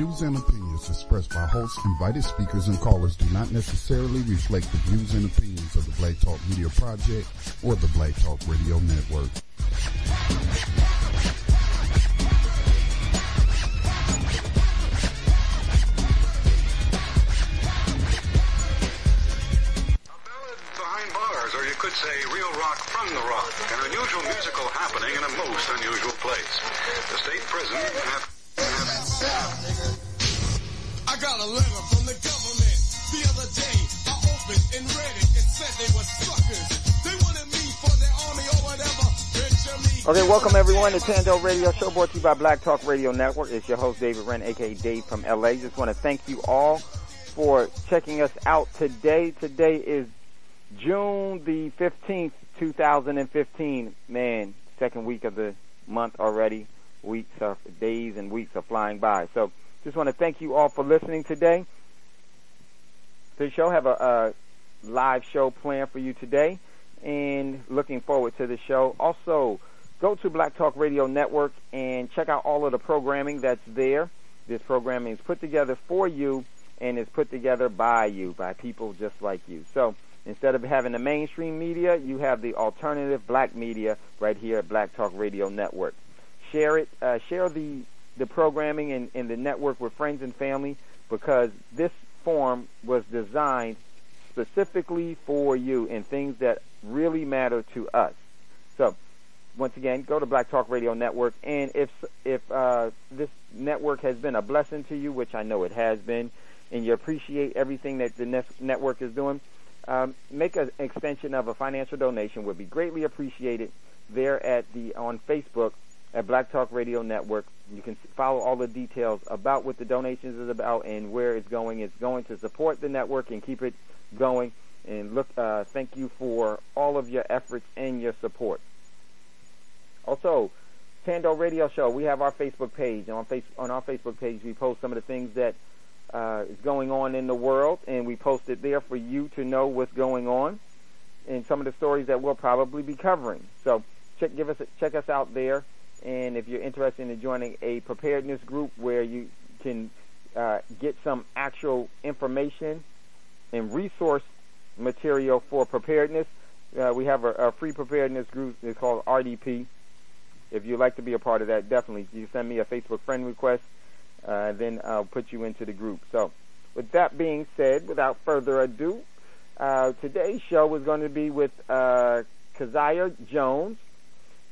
Views and opinions expressed by hosts, invited speakers, and callers do not necessarily reflect the views and opinions of the Black Talk Media Project or the Black Talk Radio Network. behind bars, or you could say real rock from the rock, an unusual musical happening in a most unusual place. The state prison. I got a letter from the government the other day. I opened and read it. It said they were suckers. They wanted me for their army or whatever. Okay, welcome everyone to Tando Radio Show brought to you by Black Talk Radio Network. It's your host David Wren, aka Dave from LA. Just want to thank you all for checking us out today. Today is June the 15th, 2015. Man, second week of the month already. Weeks are, days and weeks are flying by. So just want to thank you all for listening today. The show have a, a live show planned for you today and looking forward to the show. Also, go to Black Talk Radio Network and check out all of the programming that's there. This programming is put together for you and is put together by you, by people just like you. So instead of having the mainstream media, you have the alternative black media right here at Black Talk Radio Network. Share it, uh, share the the programming and, and the network with friends and family because this form was designed specifically for you and things that really matter to us. So, once again, go to Black Talk Radio Network, and if if uh, this network has been a blessing to you, which I know it has been, and you appreciate everything that the ne- network is doing, um, make an extension of a financial donation would be greatly appreciated there at the on Facebook at Black Talk Radio Network. You can follow all the details about what the donations is about and where it's going. It's going to support the network and keep it going. And look, uh, thank you for all of your efforts and your support. Also, Tando Radio Show. We have our Facebook page. On face on our Facebook page, we post some of the things that uh, is going on in the world, and we post it there for you to know what's going on and some of the stories that we'll probably be covering. So check give us check us out there, and if you're interested in joining a preparedness group where you can uh, get some actual information and resource material for preparedness, uh, we have a, a free preparedness group. It's called RDP. If you'd like to be a part of that, definitely you send me a Facebook friend request uh, then I'll put you into the group. So, with that being said, without further ado, uh, today's show is going to be with uh, Keziah Jones,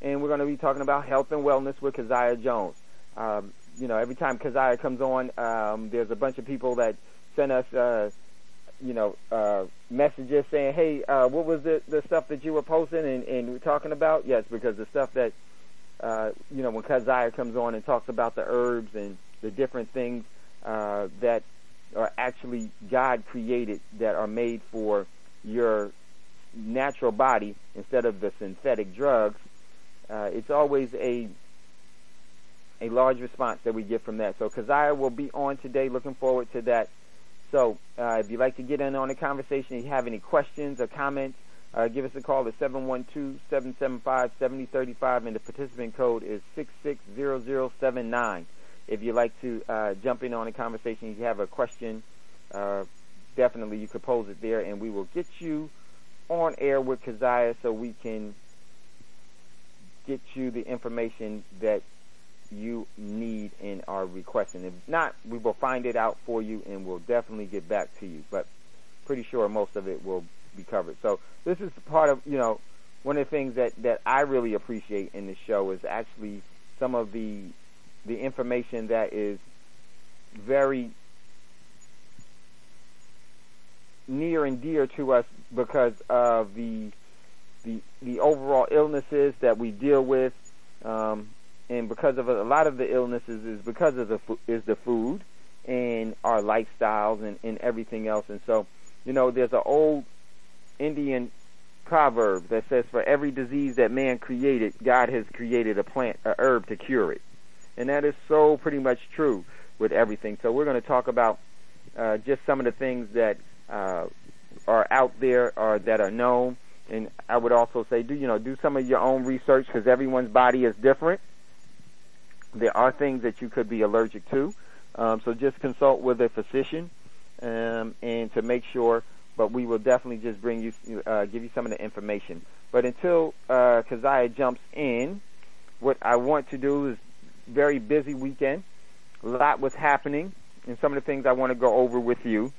and we're going to be talking about health and wellness with Keziah Jones. Um, you know, every time Keziah comes on, um, there's a bunch of people that send us, uh, you know, uh, messages saying, "Hey, uh, what was the the stuff that you were posting and, and we're talking about?" Yes, because the stuff that, uh, you know, when Keziah comes on and talks about the herbs and the different things uh, that are actually God created that are made for your natural body instead of the synthetic drugs. Uh, it's always a a large response that we get from that. So Keziah will be on today. Looking forward to that. So uh, if you'd like to get in on the conversation, if you have any questions or comments, uh, give us a call at 712-775-7035 and the participant code is 660079 if you'd like to uh, jump in on a conversation, if you have a question, uh, definitely you could pose it there, and we will get you on air with Keziah so we can get you the information that you need and are requesting. If not, we will find it out for you, and we'll definitely get back to you. But pretty sure most of it will be covered. So this is part of you know one of the things that that I really appreciate in this show is actually some of the the information that is very near and dear to us because of the the the overall illnesses that we deal with, um, and because of a, lot of the illnesses is because of the is the food and our lifestyles and, and everything else. And so, you know, there's an old Indian proverb that says, "For every disease that man created, God has created a plant, a herb to cure it," and that is so pretty much true with everything. So we're going to talk about uh, just some of the things that uh, are out there or that are known. And I would also say, do you know, do some of your own research because everyone's body is different. There are things that you could be allergic to, um, so just consult with a physician um, and to make sure. But we will definitely just bring you, uh, give you some of the information. But until uh, Keziah jumps in, what I want to do is very busy weekend. A lot was happening, and some of the things I want to go over with you.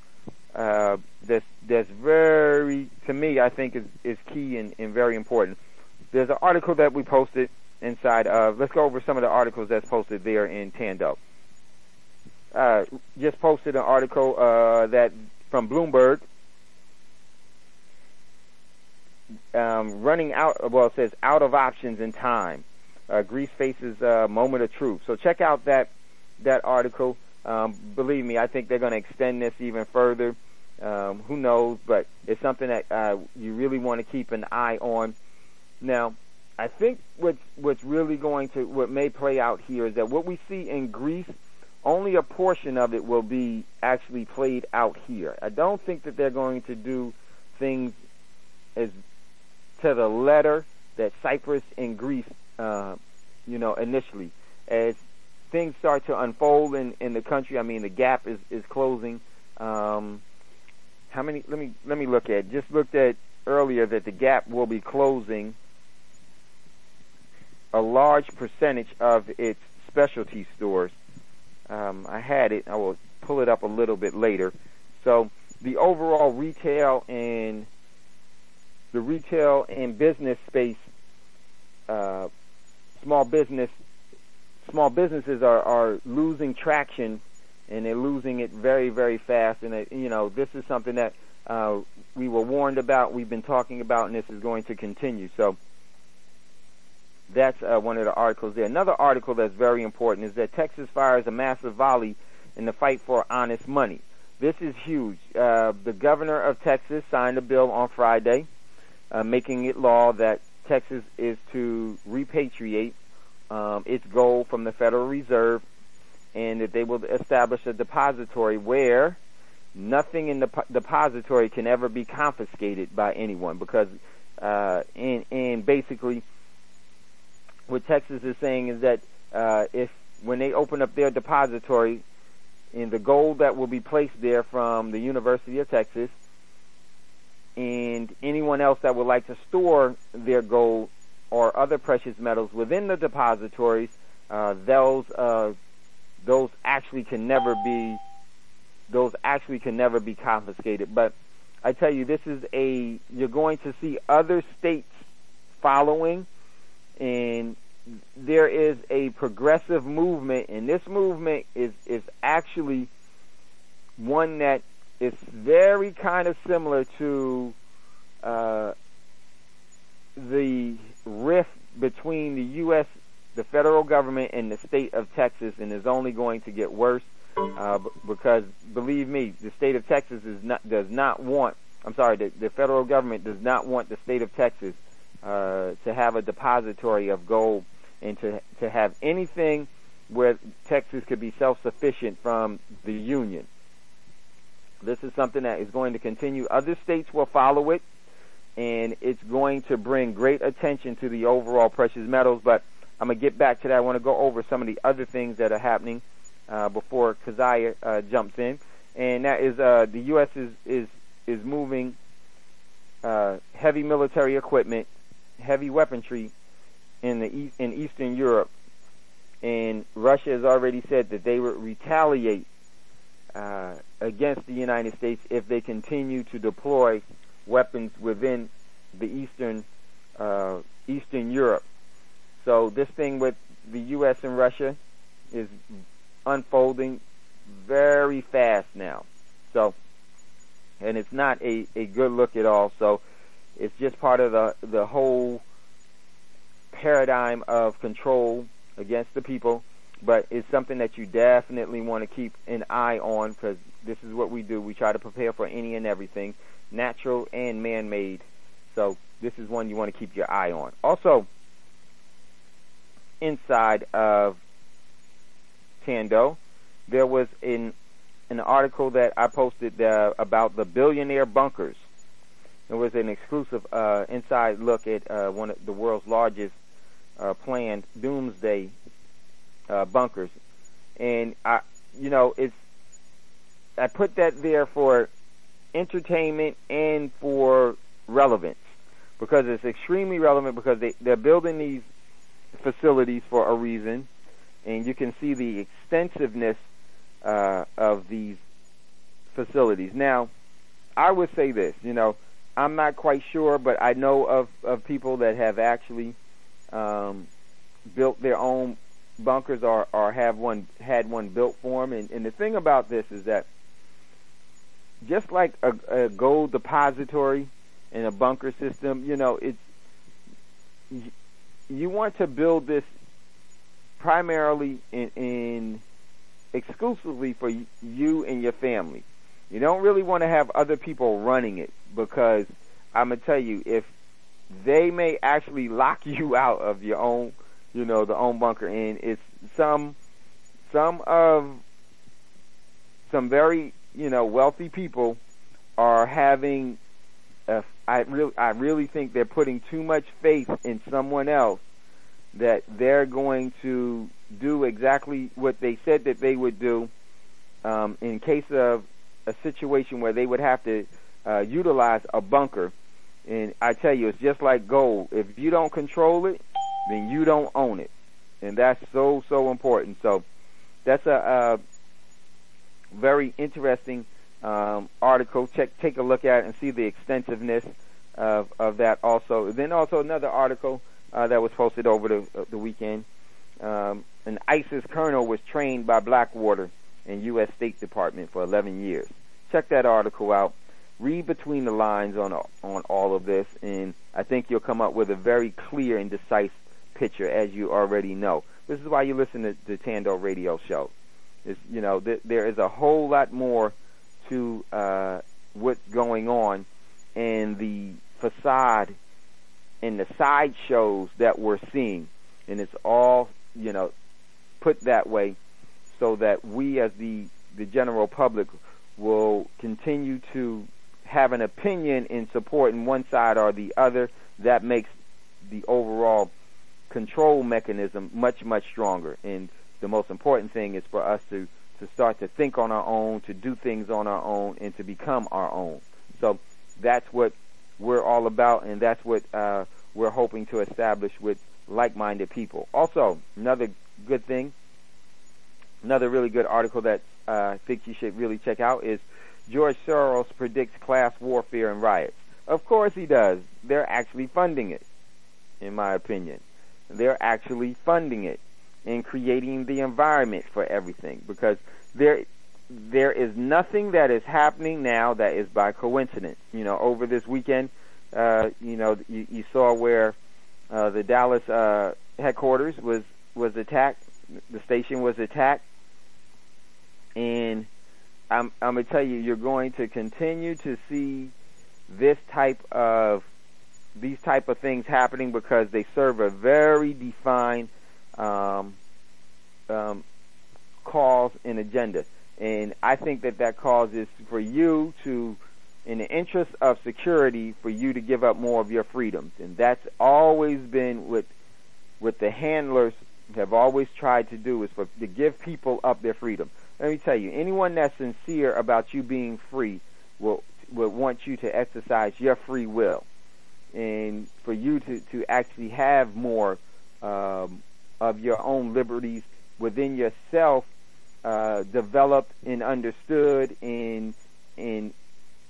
Uh, that's that's very to me I think is is key and, and very important. There's an article that we posted inside of. Let's go over some of the articles that's posted there in Tando. Uh, just posted an article uh, that from Bloomberg. Um, running out, well, it says out of options in time. Uh, Greece faces a moment of truth. So check out that that article. Um, believe me, I think they're going to extend this even further. Um, who knows? But it's something that uh, you really want to keep an eye on. Now, I think what's what's really going to what may play out here is that what we see in Greece, only a portion of it will be actually played out here. I don't think that they're going to do things as to the letter that Cyprus and Greece, uh, you know, initially as things start to unfold in, in the country. I mean, the gap is is closing. Um, how many? Let me let me look at. Just looked at earlier that the gap will be closing a large percentage of its specialty stores. Um, I had it. I will pull it up a little bit later. So the overall retail and the retail and business space, uh, small business, small businesses are, are losing traction and they're losing it very, very fast. And it, you know, this is something that uh, we were warned about, we've been talking about, and this is going to continue. So that's uh, one of the articles there. Another article that's very important is that Texas fires a massive volley in the fight for honest money. This is huge. Uh, the governor of Texas signed a bill on Friday, uh, making it law that Texas is to repatriate um, its gold from the Federal Reserve, and that they will establish a depository where nothing in the po- depository can ever be confiscated by anyone, because uh, and and basically what Texas is saying is that uh, if when they open up their depository, in the gold that will be placed there from the University of Texas, and anyone else that would like to store their gold or other precious metals within the depositories, uh, those uh, those actually can never be those actually can never be confiscated. But I tell you, this is a you're going to see other states following and there is a progressive movement, and this movement is is actually one that is very kind of similar to uh, the rift between the U.S., the federal government, and the state of Texas, and is only going to get worse uh, because, believe me, the state of Texas is not does not want. I'm sorry, the, the federal government does not want the state of Texas uh, to have a depository of gold and to to have anything where Texas could be self-sufficient from the union. This is something that is going to continue. Other states will follow it, and it's going to bring great attention to the overall precious metals. But I'm gonna get back to that. I want to go over some of the other things that are happening uh, before Keziah uh, jumps in, and that is uh, the U.S. is is is moving uh, heavy military equipment heavy weaponry in the in Eastern Europe, and Russia has already said that they would retaliate uh, against the United States if they continue to deploy weapons within the Eastern uh, Eastern Europe. So this thing with the U.S. and Russia is unfolding very fast now. So, and it's not a, a good look at all. So it's just part of the the whole paradigm of control against the people, but it's something that you definitely want to keep an eye on because this is what we do. We try to prepare for any and everything, natural and man-made. So this is one you want to keep your eye on. Also, inside of Tando, there was an an article that I posted uh, about the billionaire bunkers. It was an exclusive uh, inside look at uh, one of the world's largest uh, planned doomsday uh, bunkers, and I, you know, it's I put that there for entertainment and for relevance because it's extremely relevant because they they're building these facilities for a reason, and you can see the extensiveness uh, of these facilities. Now, I would say this, you know, I'm not quite sure, but I know of, of people that have actually um, built their own bunkers or, or have one had one built for them. And, and the thing about this is that just like a, a gold depository and a bunker system, you know, it's you want to build this primarily in, in exclusively for you and your family. You don't really want to have other people running it because I'm gonna tell you if they may actually lock you out of your own, you know, the own bunker. And it's some, some of, some very, you know, wealthy people are having. A, I really, I really think they're putting too much faith in someone else that they're going to do exactly what they said that they would do um, in case of a situation where they would have to uh, utilize a bunker. And I tell you, it's just like gold. If you don't control it, then you don't own it, and that's so so important. So that's a, a very interesting um, article. Check take a look at it and see the extensiveness of of that. Also, then also another article uh, that was posted over the uh, the weekend. Um, an ISIS colonel was trained by Blackwater and U.S. State Department for 11 years. Check that article out. Read between the lines on on all of this, and I think you'll come up with a very clear and decisive picture, as you already know. This is why you listen to the Tando Radio Show. Is you know th- there is a whole lot more to uh, what's going on, and the facade and the side shows that we're seeing, and it's all you know put that way so that we as the the general public will continue to have an opinion in supporting one side or the other that makes the overall control mechanism much much stronger. And the most important thing is for us to to start to think on our own to do things on our own and to become our own so that's what we're all about and that's what uh, we're hoping to establish with like-minded people also another good thing another really good article that uh, I think you should really check out is George Soros predicts class warfare and riots. Of course he does. They're actually funding it, in my opinion. They're actually funding it and creating the environment for everything because there there is nothing that is happening now that is by coincidence. You know, over this weekend, uh, you know, you, you saw where uh, the Dallas uh, headquarters was was attacked. The station was attacked, and I'm, I'm going to tell you, you're going to continue to see this type of these type of things happening because they serve a very defined um, um, cause and agenda. And I think that that cause is for you to, in the interest of security, for you to give up more of your freedoms. And that's always been what, what the handlers have always tried to do is for to give people up their freedom let me tell you, anyone that's sincere about you being free will will want you to exercise your free will, and for you to to actually have more um, of your own liberties within yourself, uh, developed and understood, and and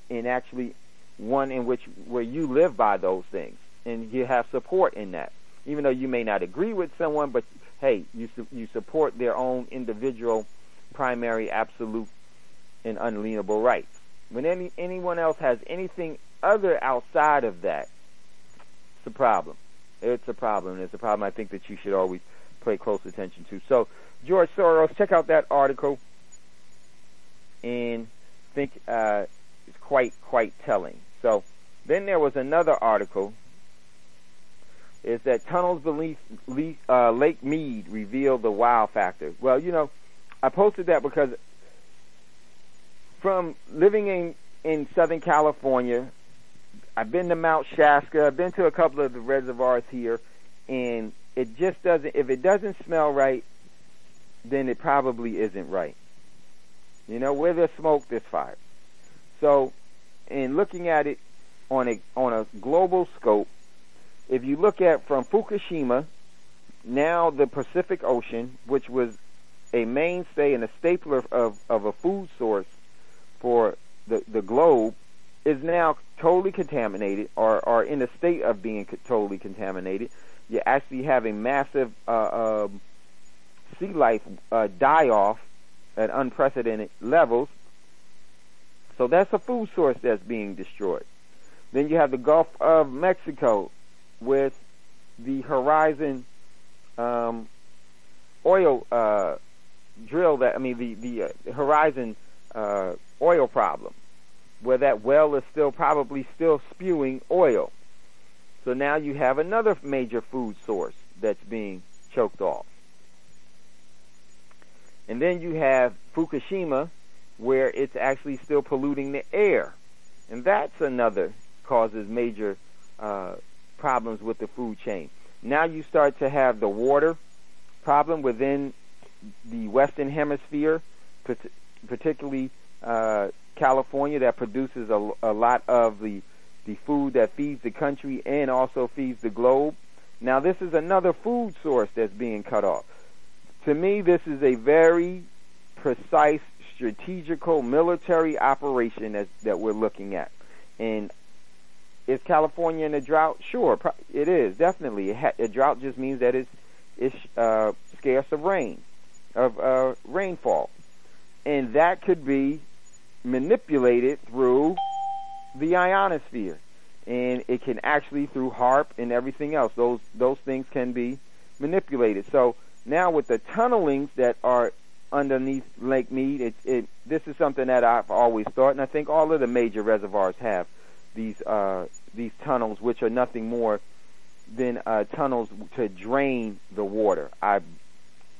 and actually one in which where you live by those things, and you have support in that. Even though you may not agree with someone, but hey, you you support their own individual primary, absolute, and unalienable rights. When any anyone else has anything other outside of that, it's a problem. It's a problem. It's a problem I think that you should always pay close attention to. So, George Soros, check out that article, and think uh, it's quite quite telling. So, then there was another article. Is that tunnels beneath uh, Lake Mead reveal the wow factor? Well, you know, I posted that because from living in in Southern California, I've been to Mount Shasta. I've been to a couple of the reservoirs here, and it just doesn't. If it doesn't smell right, then it probably isn't right. You know, where there's smoke, there's fire. So, in looking at it on a on a global scope, if you look at from Fukushima, now the Pacific Ocean, which was a mainstay and a staple of, of, a food source for the, the globe, is now totally contaminated or, or in a state of being totally contaminated. You actually have a massive uh, um, sea life uh, die off at unprecedented levels. So that's a food source that's being destroyed. Then you have the Gulf of Mexico with the Horizon um, oil uh, drill that I mean the the uh, Horizon uh, oil problem, where that well is still probably still spewing oil. So now you have another major food source that's being choked off. And then you have Fukushima, where it's actually still polluting the air. And that's another causes major uh, problems with the food chain. Now you start to have the water problem within the Western Hemisphere, particularly uh, California, that produces a, a lot of the the food that feeds the country and also feeds the globe. Now, this is another food source that's being cut off. To me, this is a very precise, strategical military operation that, that we're looking at. And is California in a drought? Sure, it is definitely. A drought just means that it's it's uh, scarce of rain, of uh, rainfall, and that could be manipulated through the ionosphere, and it can actually through HAARP and everything else. Those those things can be manipulated. So now with the tunnelings that are underneath Lake Mead, it, it this is something that I've always thought, and I think all of the major reservoirs have these uh, these tunnels, which are nothing more than uh, tunnels to drain the water. I,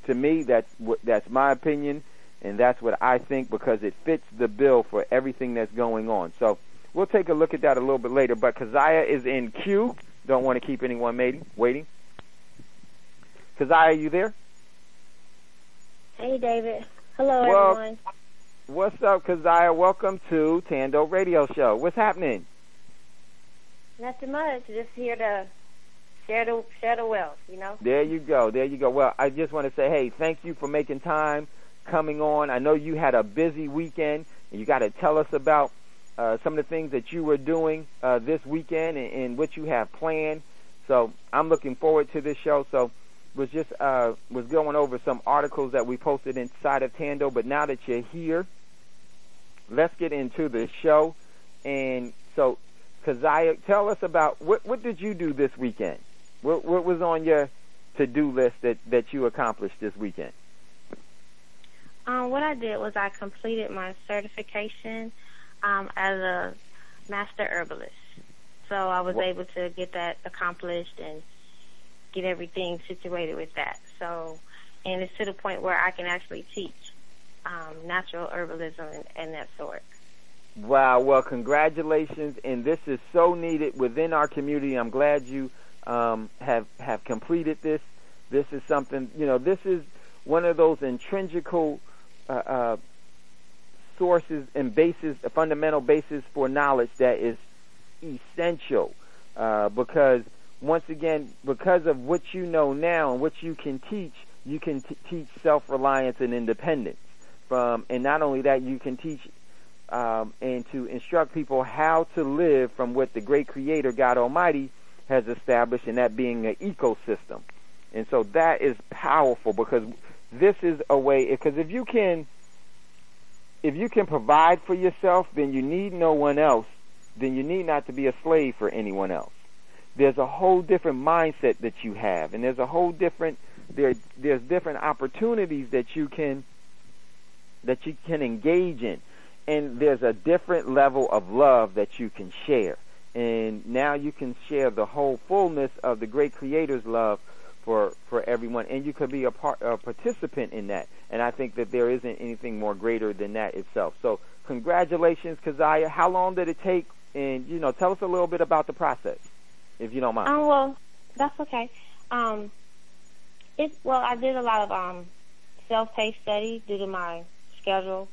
to me, that's that's my opinion, and that's what I think because it fits the bill for everything that's going on. So we'll take a look at that a little bit later. But Keziah is in queue. Don't want to keep anyone waiting. Keziah, you there? Hey, David. Hello, well, everyone. What's up, Keziah? Welcome to Tando Radio Show. What's happening? Nothing much. Just here to share the share the wealth. You know. There you go. There you go. Well, I just want to say, hey, thank you for making time coming on. I know you had a busy weekend, and you got to tell us about uh, some of the things that you were doing uh, this weekend and, and what you have planned. So I'm looking forward to this show. So was just uh, was going over some articles that we posted inside of Tando. But now that you're here, let's get into the show. And so Keziah, tell us about what what did you do this weekend? What what was on your to do list that that you accomplished this weekend? Um, what I did was I completed my certification um, as a master herbalist. So I was what? able to get that accomplished and get everything situated with that. So, and it's to the point where I can actually teach um, natural herbalism and, and that sort. Wow. Well, congratulations. And this is so needed within our community. I'm glad you um, have have completed this. This is something, you know, this is one of those intrinsical uh, uh, sources and bases, a fundamental basis for knowledge that is essential. Uh, because once again, because of what you know now and what you can teach, you can t- teach self-reliance and independence. From and not only that, you can teach um, and to instruct people how to live from what the great creator God Almighty has established, and that being an ecosystem. And so that is powerful because this is a way, because if you can, if you can provide for yourself, then you need no one else, then you need not to be a slave for anyone else. There's a whole different mindset that you have, and there's a whole different there there's different opportunities that you can that you can engage in. And there's a different level of love that you can share. And now you can share the whole fullness of the great creator's love for for everyone and you could be a part a participant in that. And I think that there isn't anything more greater than that itself. So congratulations Keziah. How long did it take? And you know tell us a little bit about the process if you don't mind. Um, well, that's okay. Um, it well, I did a lot of um self-paced study due to my schedule,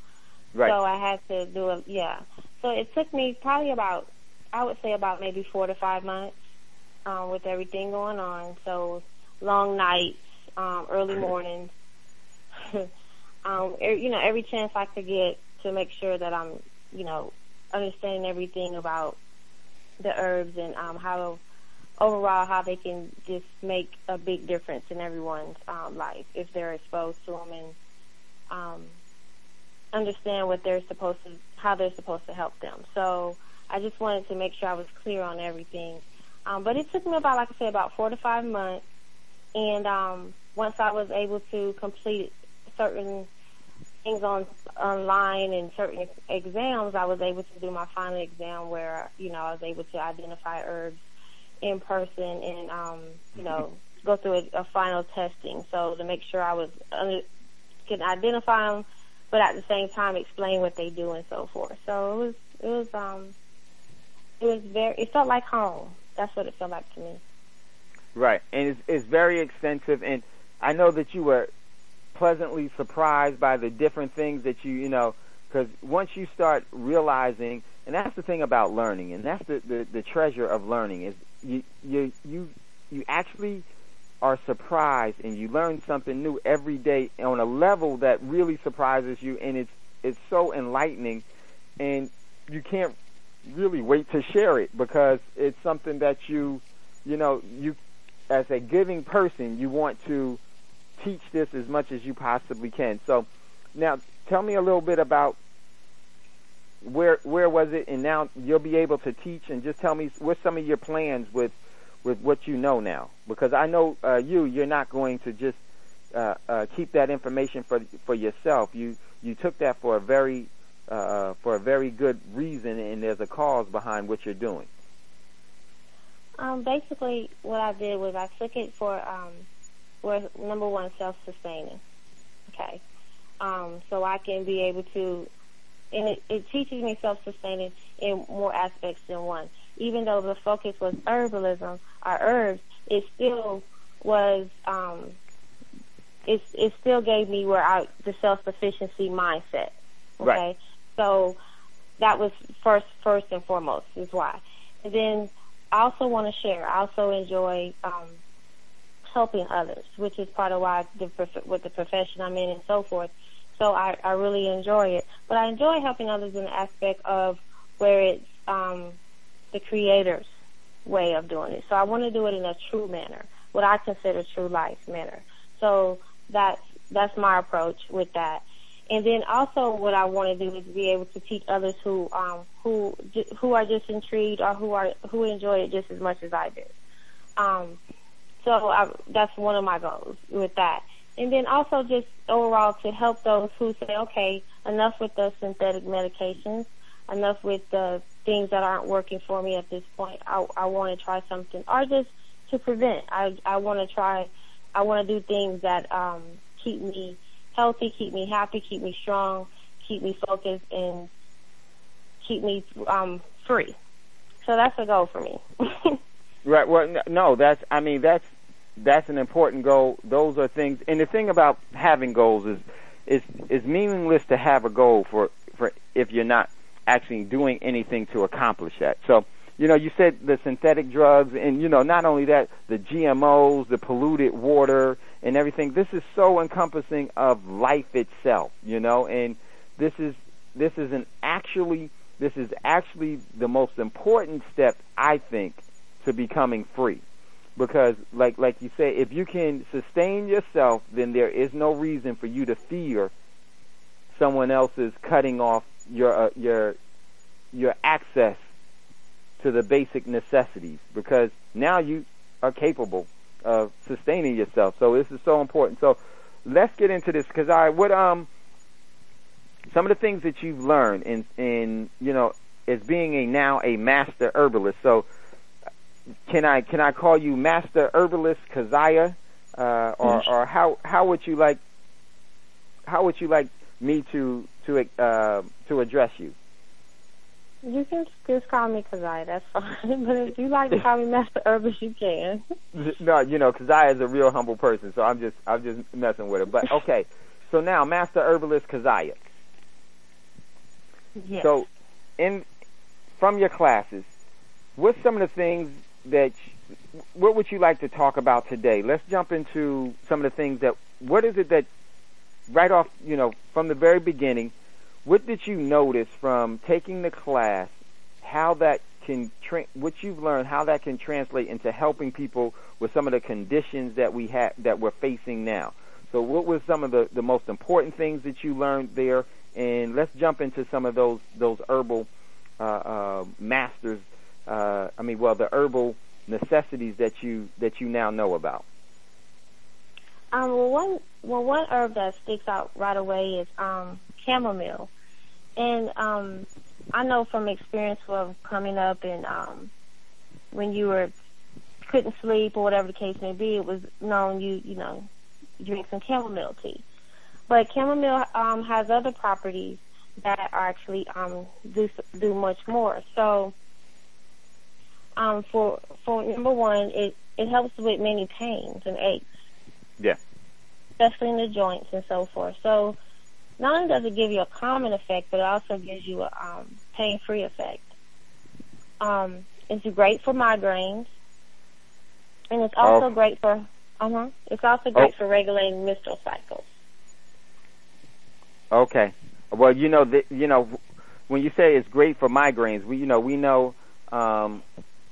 right. So I had to do a yeah. So it took me probably about I would say about maybe four to five months um, with everything going on. So long nights, um, early mornings. um, er, you know, every chance I could get to make sure that I'm, you know, understanding everything about the herbs and um, how overall how they can just make a big difference in everyone's um, life if they're exposed to them and um, understand what they're supposed to, how they're supposed to help them. So I just wanted to make sure I was clear on everything. Um, but it took me about, like I said, about four to five months. And um, once I was able to complete certain things on online and certain exams, I was able to do my final exam where you know I was able to identify herbs in person and um, you know go through a, a final testing. So to make sure I was under, can identify them, but at the same time explain what they do and so forth. So it was it was um it was very it felt like home. That's what it felt like to me. Right, and it's, it's very extensive, and I know that you were pleasantly surprised by the different things that you, you know, because once you start realizing, and that's the thing about learning, and that's the, the, the treasure of learning is you, you, you, you actually are surprised and you learn something new every day on a level that really surprises you, and it's, it's so enlightening, and you can't really wait to share it because it's something that you, you know, you as a giving person, you want to teach this as much as you possibly can. So now tell me a little bit about where where was it and now you'll be able to teach and just tell me what's some of your plans with with what you know now because I know uh, you you're not going to just uh, uh, keep that information for for yourself. You you took that for a very uh, for a very good reason and there's a cause behind what you're doing. Um, basically, what I did was I took it for um, for number one, self-sustaining. Okay, um, so I can be able to, and it, it teaches me self-sustaining in more aspects than one. Even though the focus was herbalism or herbs, it still was. Um, it it still gave me where I the self-sufficiency mindset. Okay, Right. so that was first first and foremost is why, and then I also want to share. I also enjoy um, helping others, which is part of why the prof- with the profession I'm in and so forth. So I, I really enjoy it. But I enjoy helping others in the aspect of where it's um, the creator's way of doing it. So I want to do it in a true manner, what I consider true life manner. So that's that's my approach with that. And then also what I want to do is be able to teach others who um who who are just intrigued or who are who enjoy it just as much as I do. Um so I, that's one of my goals with that. And then also just overall to help those who say, okay, enough with the synthetic medications, enough with the things that aren't working for me at this point. I, I want to try something, or just to prevent. I, I want to try, I want to do things that um, keep me healthy, keep me happy, keep me strong, keep me focused, and keep me um, free. So that's a goal for me. Right. Well, no, that's. I mean, that's that's an important goal. Those are things. And the thing about having goals is, is is meaningless to have a goal for for if you're not actually doing anything to accomplish that. So, you know, you said the synthetic drugs, and you know, not only that, the GMOs, the polluted water, and everything. This is so encompassing of life itself. You know, and this is this is an actually this is actually the most important step I think to becoming free. Because like like you say, if you can sustain yourself, then there is no reason for you to fear someone else's cutting off your uh, your your access to the basic necessities because now you are capable of sustaining yourself. So this is so important. So let's get into this because I what um some of the things that you've learned in in you know as being a now a master herbalist. So can I can I call you master herbalist Keziah, uh, or or how how would you like how would you like me to to uh, to address you? You can just call me Keziah. That's fine. but if you like to call me Master Herbalist, you can. No, you know, Keziah is a real humble person, so I'm just I'm just messing with her. But okay, so now master herbalist Keziah. Yes. So, in from your classes, what's some of the things that you, what would you like to talk about today? Let's jump into some of the things that what is it that right off, you know, from the very beginning, what did you notice from taking the class how that can tra- what you've learned how that can translate into helping people with some of the conditions that we have that we're facing now. So what were some of the the most important things that you learned there and let's jump into some of those those herbal uh, uh, masters. Uh, I mean, well, the herbal necessities that you that you now know about. Um, well, one well one herb that sticks out right away is um, chamomile, and um, I know from experience of coming up and um, when you were couldn't sleep or whatever the case may be, it was known you you know drink some chamomile tea. But chamomile um, has other properties that are actually um, do do much more. So, um, for for number one, it it helps with many pains and aches. Yeah. Especially in the joints and so forth. So, not only does it give you a calming effect, but it also gives you a um, pain-free effect. Um, it's great for migraines, and it's also Oh. great for uh huh. It's also great Oh. for regulating menstrual cycles. Okay. Well, you know, you know, when you say it's great for migraines, we, you know, we know, um,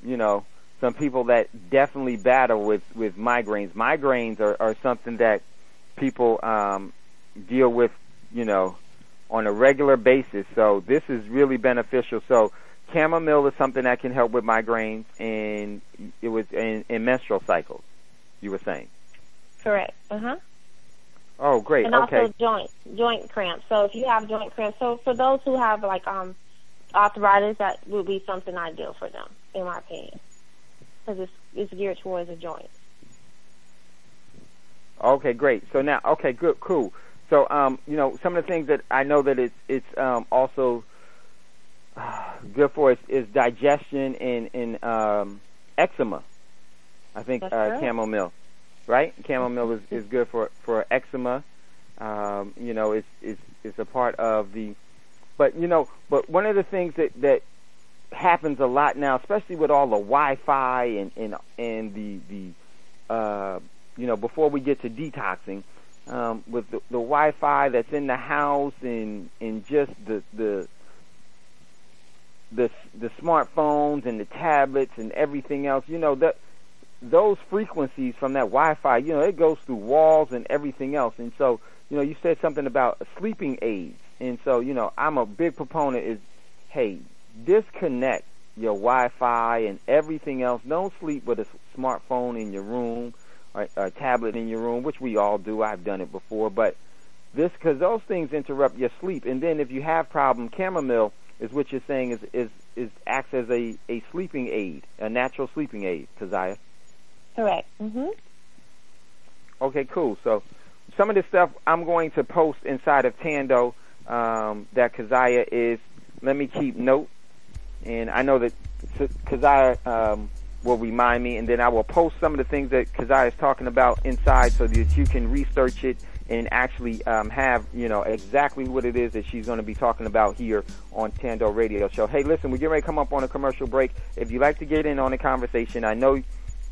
you know, some people that definitely battle with with migraines. Migraines are, are something that people um, deal with, you know, on a regular basis. So this is really beneficial. So chamomile is something that can help with migraines, and it was in, in menstrual cycles. You were saying. Correct. Uh huh. Oh, great. and okay. also joint joint cramps. So if you have joint cramps, so for those who have like um arthritis, that would be something ideal for them, in my opinion, because it's it's geared towards the joints. Okay, great. So now, okay, good, cool. So, um, you know, some of the things that I know that it's it's um, also uh, good for is, is digestion and and um, eczema. I think That's uh, chamomile, right? Chamomile is, is good for for eczema. Um, you know, it's it's it's a part of the, but you know, but one of the things that that happens a lot now, especially with all the Wi-Fi and and and the the uh, you know before we get to detoxing, um, with the, the Wi-Fi that's in the house and and just the the the the smartphones and the tablets and everything else, you know that those frequencies from that Wi-Fi, you know, it goes through walls and everything else. And so, you know, you said something about sleeping aids, and so you know, I'm a big proponent is, hey, disconnect your Wi-Fi and everything else. Don't sleep with a smartphone in your room a tablet in your room, which we all do. I've done it before, but this because those things interrupt your sleep. And then if you have problem, chamomile is what you're saying is is is acts as a a sleeping aid, a natural sleeping aid. Keziah. Correct. Mhm. Okay, cool. So some of this stuff I'm going to post inside of Tando um, that Keziah is. Let me keep note, and I know that Keziah um, will remind me, and then I will post some of the things that Keziah is talking about inside, so that you can research it and actually um, have you know exactly what it is that she's going to be talking about here on Tando Radio Show. Hey, listen, we're getting ready to come up on a commercial break. If you'd like to get in on the conversation, I know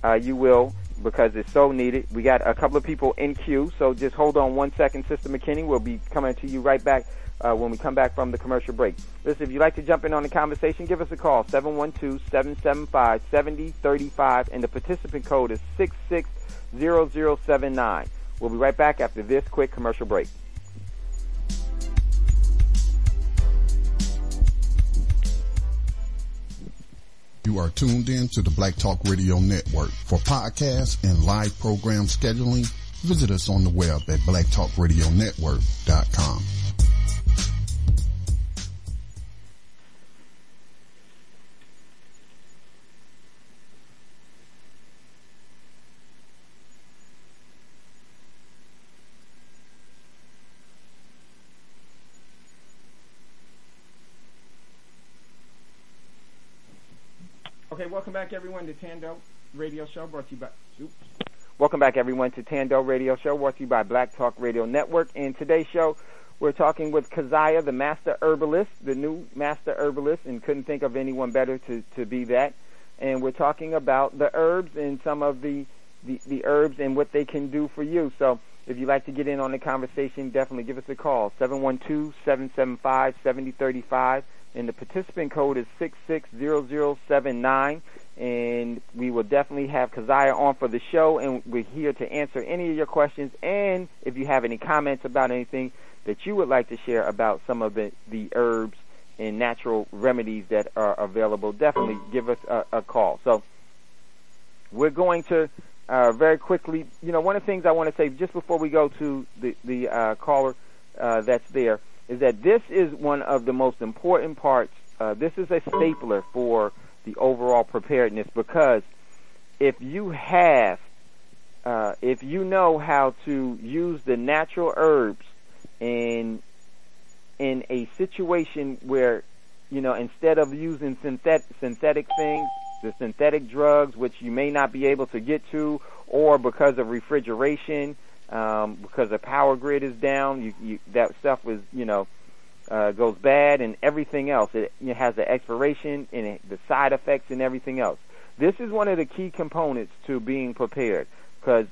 uh, you will because it's so needed. We got a couple of people in queue, so just hold on one second, Sister McKinney. We'll be coming to you right back uh, when we come back from the commercial break. Listen, if you'd like to jump in on the conversation, give us a call, 712-775-7035, and the participant code is 660079. We'll be right back after this quick commercial break. You are tuned in to the Black Talk Radio Network. For podcasts and live program scheduling, visit us on the web at blacktalkradionetwork.com. Okay, welcome back everyone to Tando Radio Show brought to you by oops. Welcome back everyone to Tando Radio Show brought to you by Black Talk Radio Network. In today's show, we're talking with Keziah, the master herbalist, the new master herbalist, and couldn't think of anyone better to, to be that. And we're talking about the herbs and some of the, the, the herbs and what they can do for you. So if you'd like to get in on the conversation, definitely give us a call, 712-775-7035 and the participant code is 660079 and we will definitely have Keziah on for the show and we're here to answer any of your questions and if you have any comments about anything that you would like to share about some of the, the herbs and natural remedies that are available, definitely give us a, a call. So we're going to uh, very quickly, you know, one of the things I want to say just before we go to the, the uh, caller uh, that's there is that this is one of the most important parts. Uh, this is a stapler for the overall preparedness because if you have, uh, if you know how to use the natural herbs in in a situation where, you know, instead of using synthetic synthetic things, the synthetic drugs which you may not be able to get to, or because of refrigeration, um, because the power grid is down. You, you, that stuff was, you know, uh, goes bad and everything else. It, it has the expiration and it, the side effects and everything else. This is one of the key components to being prepared because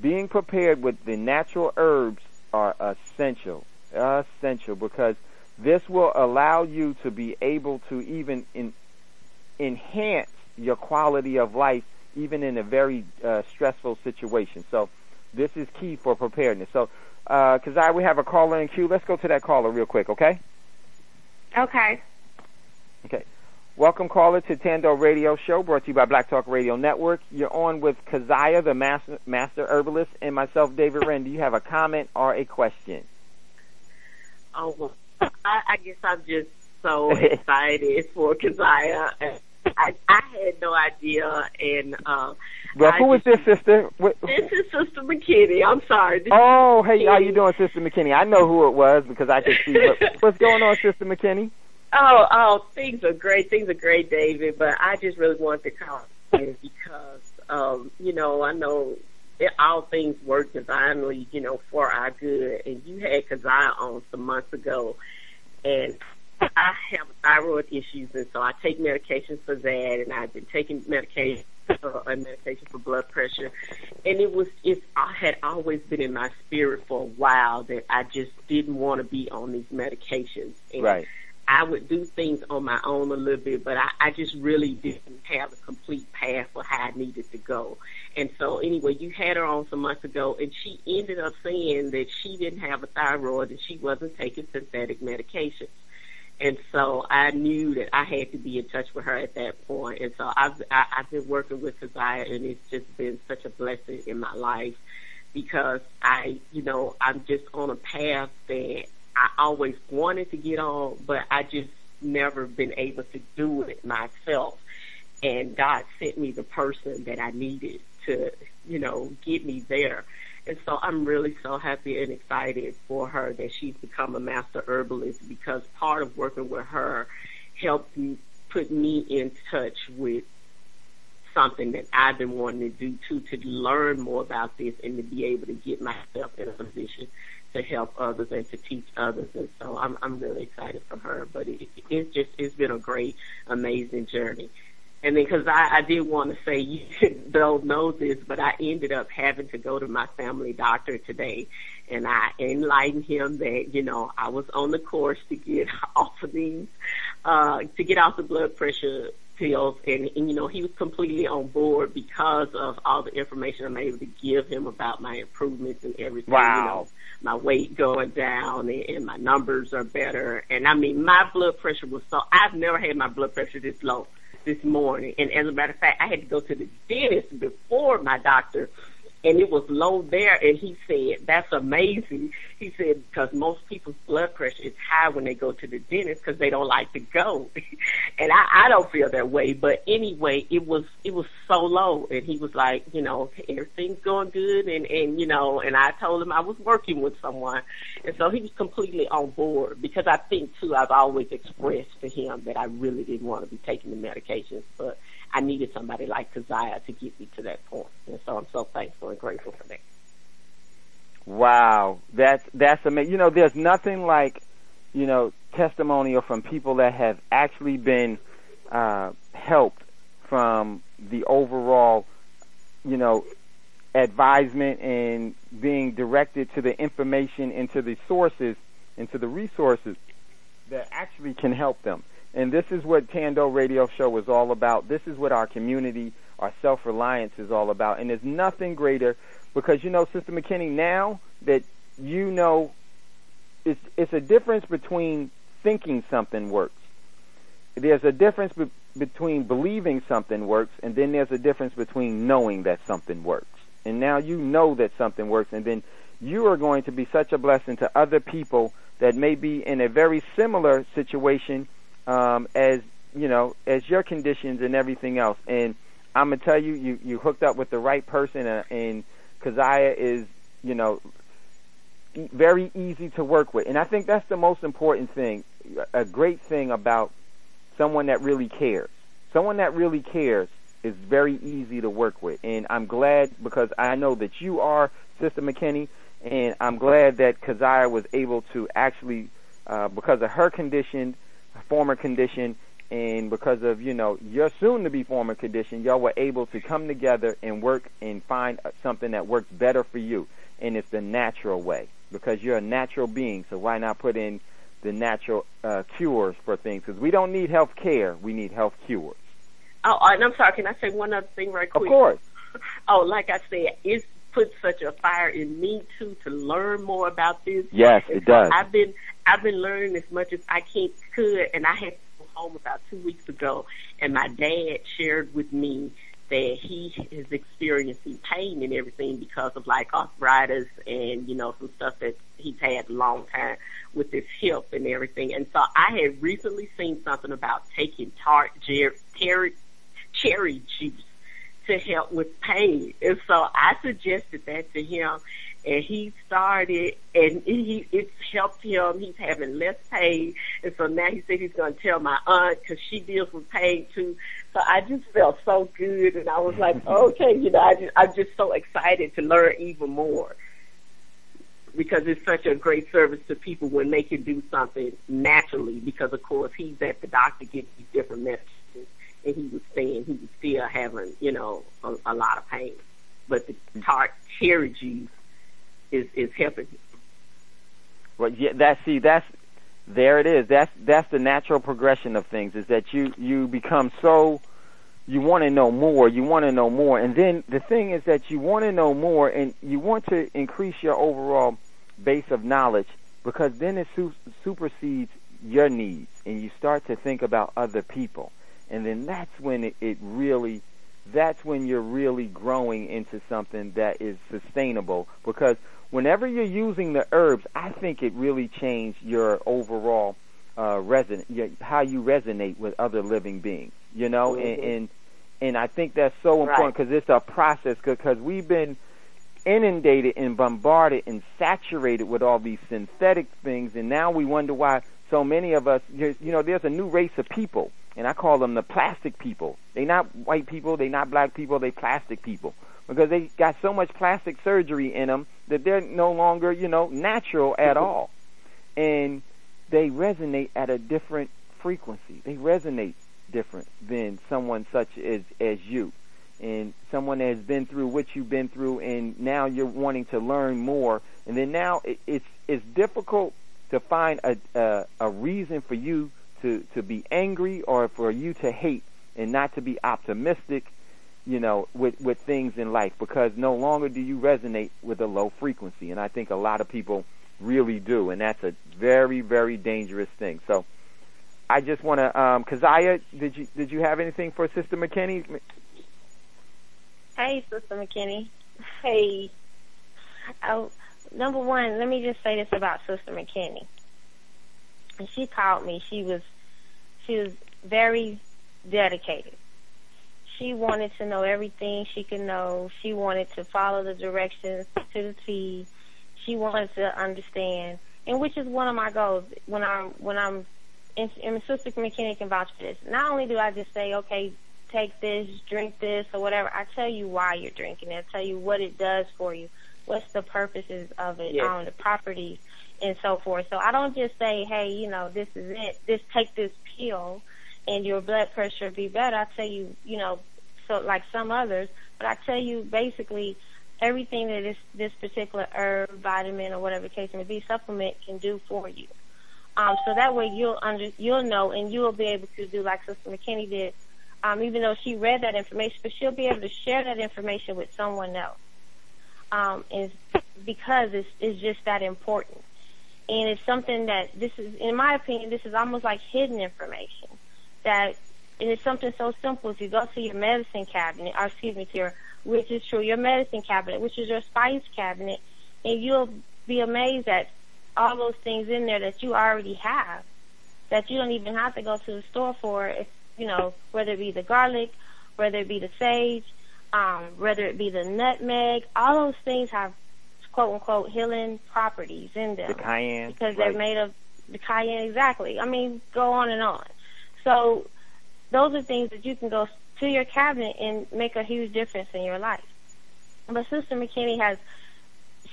being prepared with the natural herbs are essential, essential because this will allow you to be able to even in, enhance your quality of life even in a very uh, stressful situation. So this is key for preparedness. So, uh, I we have a caller in queue. Let's go to that caller real quick, okay? Okay. Okay. Welcome, caller, to Tando Radio Show, brought to you by Black Talk Radio Network. You're on with Keziah, the master, master herbalist, and myself, David Wren. Do you have a comment or a question? Oh, I, I guess I'm just so excited for Keziah. I, I had no idea, and uh, well, who is this, sister? What, this is Sister McKinney. I'm sorry. This oh, hey, how you doing, Sister McKinney? I know who it was because I could see what, what's going on, Sister McKinney. Oh, oh, things are great. Things are great, David. But I just really wanted to call because, um, you know, I know it, all things work divinely, you know, for our good. And you had Keziah on some months ago, and I have thyroid issues, and so I take medication for that, and I've been taking medication uh, a medication for blood pressure, and it was it I had always been in my spirit for a while that I just didn't want to be on these medications. And right. I would do things on my own a little bit, but I, I just really didn't have a complete path for how I needed to go. And so anyway, you had her on some months ago and she ended up saying that she didn't have a thyroid and she wasn't taking synthetic medications. And so I knew that I had to be in touch with her at that point. And so I've, I, I've been working with Keziah and it's just been such a blessing in my life because I, you know, I'm just on a path that I always wanted to get on, but I just never been able to do it myself. And God sent me the person that I needed to, you know, get me there. And so I'm really so happy and excited for her that she's become a master herbalist because part of working with her helped me put me in touch with something that I've been wanting to do too, to learn more about this and to be able to get myself in a position to help others and to teach others. And so I'm, I'm really excited for her, but it, it's just, it's been a great, amazing journey. And then, because I, I did want to say, you don't know this, but I ended up having to go to my family doctor today, and I enlightened him that you know I was on the course to get off of these, uh, to get off the blood pressure pills, and, and you know he was completely on board because of all the information I'm able to give him about my improvements and everything. Wow. You know, my weight going down and, and my numbers are better, and I mean my blood pressure was so I've never had my blood pressure this low this morning. And as a matter of fact, I had to go to the dentist before my doctor and it was low there and he said that's amazing. He said because most people's blood pressure is high when they go to the dentist because they don't like to go. And i i don't feel that way but anyway it was it was so low and he was like you know everything's going good and and you know and i told him i was working with someone and so he was completely on board because i think too i've always expressed to him that i really didn't want to be taking the medications but I needed somebody like Keziah to get me to that point. And so I'm so thankful and grateful for that. Wow. That's, that's amazing. You know, there's nothing like, you know, testimonial from people that have actually been, uh, helped from the overall, you know, advisement and being directed to the information into the sources, into the resources that actually can help them. And this is what Tando Radio Show is all about. This is what our community, our self-reliance is all about. And there's nothing greater because, you know, Sister McKinney, now that you know it's, it's a difference between thinking something works. There's a difference be- between believing something works and then there's a difference between knowing that something works. And now you know that something works and then you are going to be such a blessing to other people that may be in a very similar situation um, as you know as your conditions and everything else. And I'm gonna tell you, you you hooked up with the right person, uh, and Keziah is you know very easy to work with. And I think that's the most important thing. A great thing about someone that really cares. Someone that really cares is very easy to work with. And I'm glad because I know that you are, Sister McKinney, and I'm glad that Keziah was able to actually, uh, because of her condition, former condition, and because of you know your soon to be former condition, y'all were able to come together and work and find something that works better for you, and it's the natural way because you're a natural being. So why not put in the natural uh, cures for things? Because we don't need health care, we need health cures. Oh, and I'm sorry. Can I say one other thing right quick? Of course. Oh, like I said, it's put such a fire in me too to learn more about this. Yes, it does. I've been I've been learning as much as I can could, and I had to go home about two weeks ago, and my dad shared with me that he is experiencing pain and everything because of like arthritis and you know some stuff that he's had a long time with his hip and everything. And so I had recently seen something about taking tart cherry cherry juice to help with pain. And so I suggested that to him and he started and he it's helped him. He's having less pain, and so now he said he's going to tell my aunt because she deals with pain too. So I just felt so good, and I was like, okay, you know, I just, I'm just so excited to learn even more because it's such a great service to people when they can do something naturally. Because of course he's at the doctor getting these different medicines, and he was saying he was still having, you know, a, a lot of pain. But the tart cherry juice is is helping him. Well, yeah, that see, that's there it is. That's that's the natural progression of things. Is that you you become so you want to know more, you want to know more, and then the thing is that you want to know more, and you want to increase your overall base of knowledge because then it su- supersedes your needs, and you start to think about other people, and then that's when it, it really that's when you're really growing into something that is sustainable because whenever you're using the herbs, I think it really changed your overall uh, reson- your, how you resonate with other living beings. You know, mm-hmm. and, and and I think that's so important because right. it's a process. Because we've been inundated and bombarded and saturated with all these synthetic things, and now we wonder why so many of us. You know, there's a new race of people, and I call them the plastic people. They're not white people. They're not black people. They plastic people because they got so much plastic surgery in them that they're no longer, you know, natural at all. And they resonate at a different frequency. They resonate different than someone such as as you. And someone that has been through what you've been through and now you're wanting to learn more and then now it, it's it's difficult to find a, a a reason for you to to be angry or for you to hate and not to be optimistic you know, with, with things in life because no longer do you resonate with a low frequency. And I think a lot of people really do. And that's a very, very dangerous thing. So I just want to, um, Keziah, did you did you have anything for Sister McKinney? Hey, Sister McKinney. Hey. Oh, number one, let me just say this about Sister McKinney. When she called me, she was she was very dedicated. She wanted to know everything she could know. She wanted to follow the directions to the T. She wanted to understand, and which is one of my goals when I'm when I'm. And, and Sister McKinney can vouch for this. Not only do I just say, okay, take this, drink this, or whatever. I tell you why you're drinking it. I tell you what it does for you. What's the purposes of it, Yes. um, the properties, and so forth. So I don't just say, hey, you know, this is it. Just take this pill, and your blood pressure be better. I tell you, you know, so like some others, but I tell you basically everything that this this particular herb, vitamin, or whatever case may be, supplement can do for you. Um, so that way you'll under you'll know, and you'll be able to do like Sister McKinney did. Um, even though she read that information, but she'll be able to share that information with someone else. Um, is because it's it's just that important, and it's something that this is, in my opinion, this is almost like hidden information. That and it's something so simple. If you go to your medicine cabinet, or excuse me, to your which is true, your medicine cabinet, which is your spice cabinet, and you'll be amazed at all those things in there that you already have that you don't even have to go to the store for. If you know whether it be the garlic, whether it be the sage, um, whether it be the nutmeg, all those things have quote unquote healing properties in them The cayenne, because right. they're made of the cayenne exactly. I mean, go on and on. So those are things that you can go to your cabinet and make a huge difference in your life. But Sister McKinney has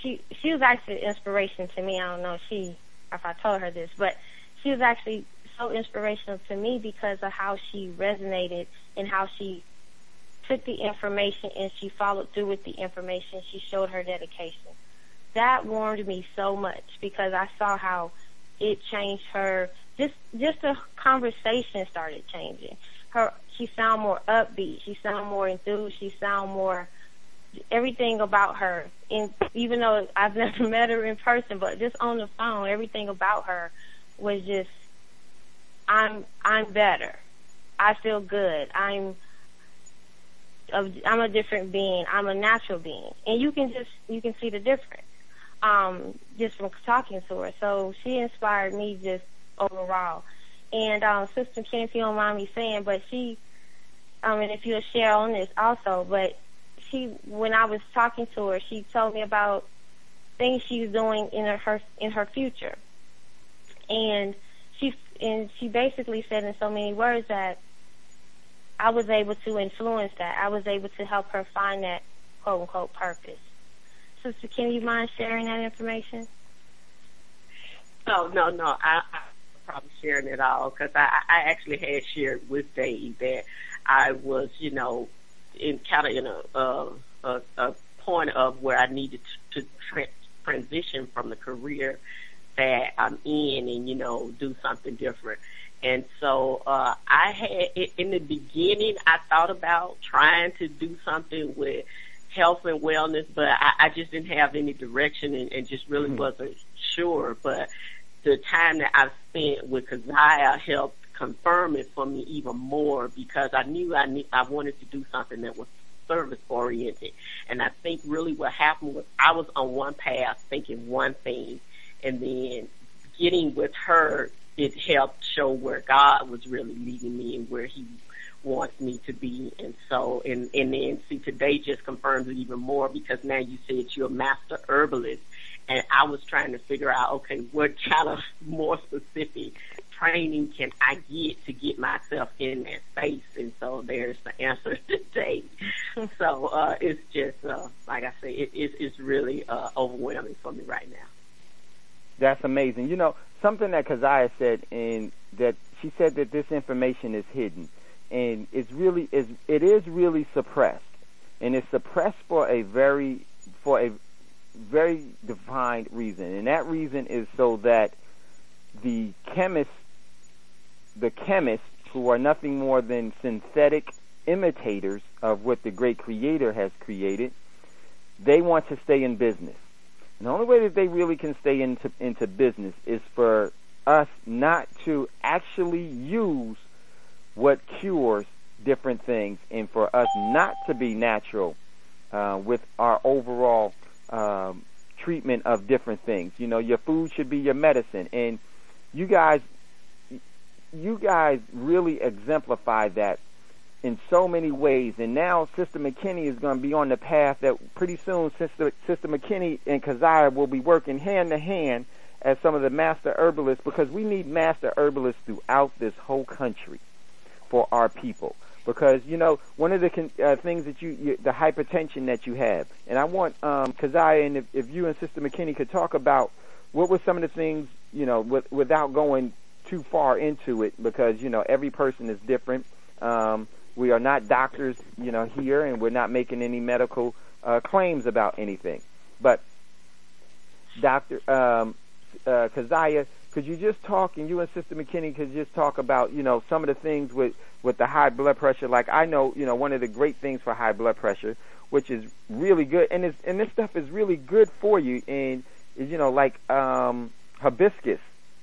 she she was actually inspiration to me. I don't know if she if I told her this, but she was actually so inspirational to me because of how she resonated and how she took the information and she followed through with the information. She showed her dedication. That warmed me so much because I saw how it changed her. Just just the conversation started changing. Her she sounded more upbeat. She sounded more enthused. She sounded more everything about her. And even though I've never met her in person, but just on the phone, everything about her was just I'm I'm better. I feel good. I'm a, I'm a different being. I'm a natural being, and you can just you can see the difference um, just from talking to her. So she inspired me just overall. And um, Sister Ken, if you don't mind me saying, but she, I mean, if you'll share on this also, but she, when I was talking to her, she told me about things she's doing in her, her in her future, and she and she basically said in so many words that I was able to influence that. I was able to help her find that quote unquote purpose. Sister, can you mind sharing that information? No, no, no. I, I probably sharing it all because I, I actually had shared with Dave that I was, you know, in kind of in a, a, a point of where I needed to, to tra- transition from the career that I'm in and, you know, do something different. And so, uh, I had, in the beginning, I thought about trying to do something with health and wellness, but I, I just didn't have any direction and, and just really mm-hmm. wasn't sure. But the time that I've spent with Keziah helped confirm it for me even more because I knew I need, I wanted to do something that was service oriented. And I think really what happened was I was on one path thinking one thing and then getting with her, it helped show where God was really leading me and where he wants me to be. And so, and, and then see today just confirms it even more because now you said you're a master herbalist and I was trying to figure out, okay, what kind of more specific training can I get to get myself in that space? And so there's the answer today. so, uh, it's just, uh, like I say, it, it's, it's really, uh, overwhelming for me right now. That's amazing. You know, something that Keziah said in that she said that this information is hidden and it's really is it is really suppressed. And it's suppressed for a very for a very defined reason. And that reason is so that the chemists the chemists who are nothing more than synthetic imitators of what the great creator has created, they want to stay in business. And the only way that they really can stay into into business is for us not to actually use what cures different things and for us not to be natural uh, with our overall um, treatment of different things. You know, your food should be your medicine. And you guys, you guys really exemplify that in so many ways. And now Sister McKinney is going to be on the path that pretty soon Sister, Sister McKinney and Keziah will be working hand to hand as some of the master herbalists because we need master herbalists throughout this whole country for our people. Because you know one of the con- uh, things that you, you the hypertension that you have, and I want um, Keziah and if, if you and Sister McKinney could talk about what were some of the things you know with, without going too far into it because you know every person is different. Um, we are not doctors, you know, here, and we're not making any medical uh, claims about anything. But Doctor um, uh, Keziah, could you just talk, and you and Sister McKinney could just talk about, you know, some of the things with with the high blood pressure. Like I know, you know, one of the great things for high blood pressure, which is really good, and is and this stuff is really good for you, and is you know like um, hibiscus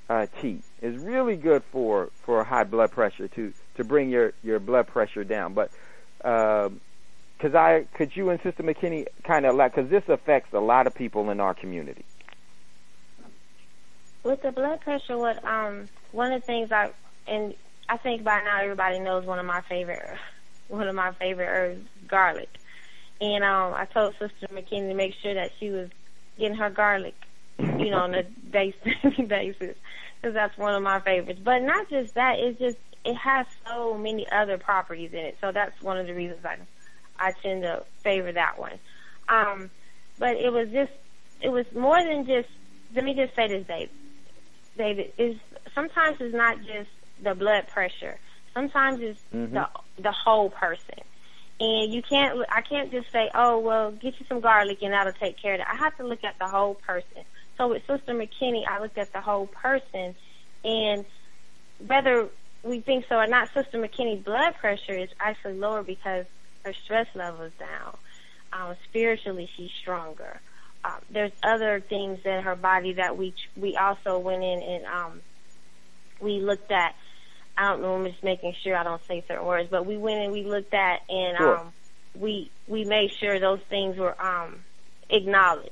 uh, tea is really good for for high blood pressure to to bring your your blood pressure down. But um, cause I could you and Sister McKinney kind of like because this affects a lot of people in our community. With the blood pressure, what um one of the things I and I think by now everybody knows one of my favorite one of my favorite herbs, garlic. And um I told Sister McKinney to make sure that she was getting her garlic, you know, on a daily basis because that's one of my favorites. But not just that, it's just it has so many other properties in it. So that's one of the reasons I I tend to favor that one. Um, but it was just it was more than just. Let me just say this, Dave. David is sometimes it's not just the blood pressure. Sometimes it's Mhm. the the whole person. And you can't, I can't just say, oh, well, get you some garlic and that'll take care of it. I have to look at the whole person. So with Sister McKinney, I looked at the whole person and whether we think so or not, Sister McKinney's blood pressure is actually lower because her stress level is down. Um, spiritually, she's stronger. Um, there's other things in her body that we we also went in and um, we looked at. I don't know. I'm just making sure I don't say certain words, but we went and we looked at and Sure. um, we we made sure those things were um, acknowledged.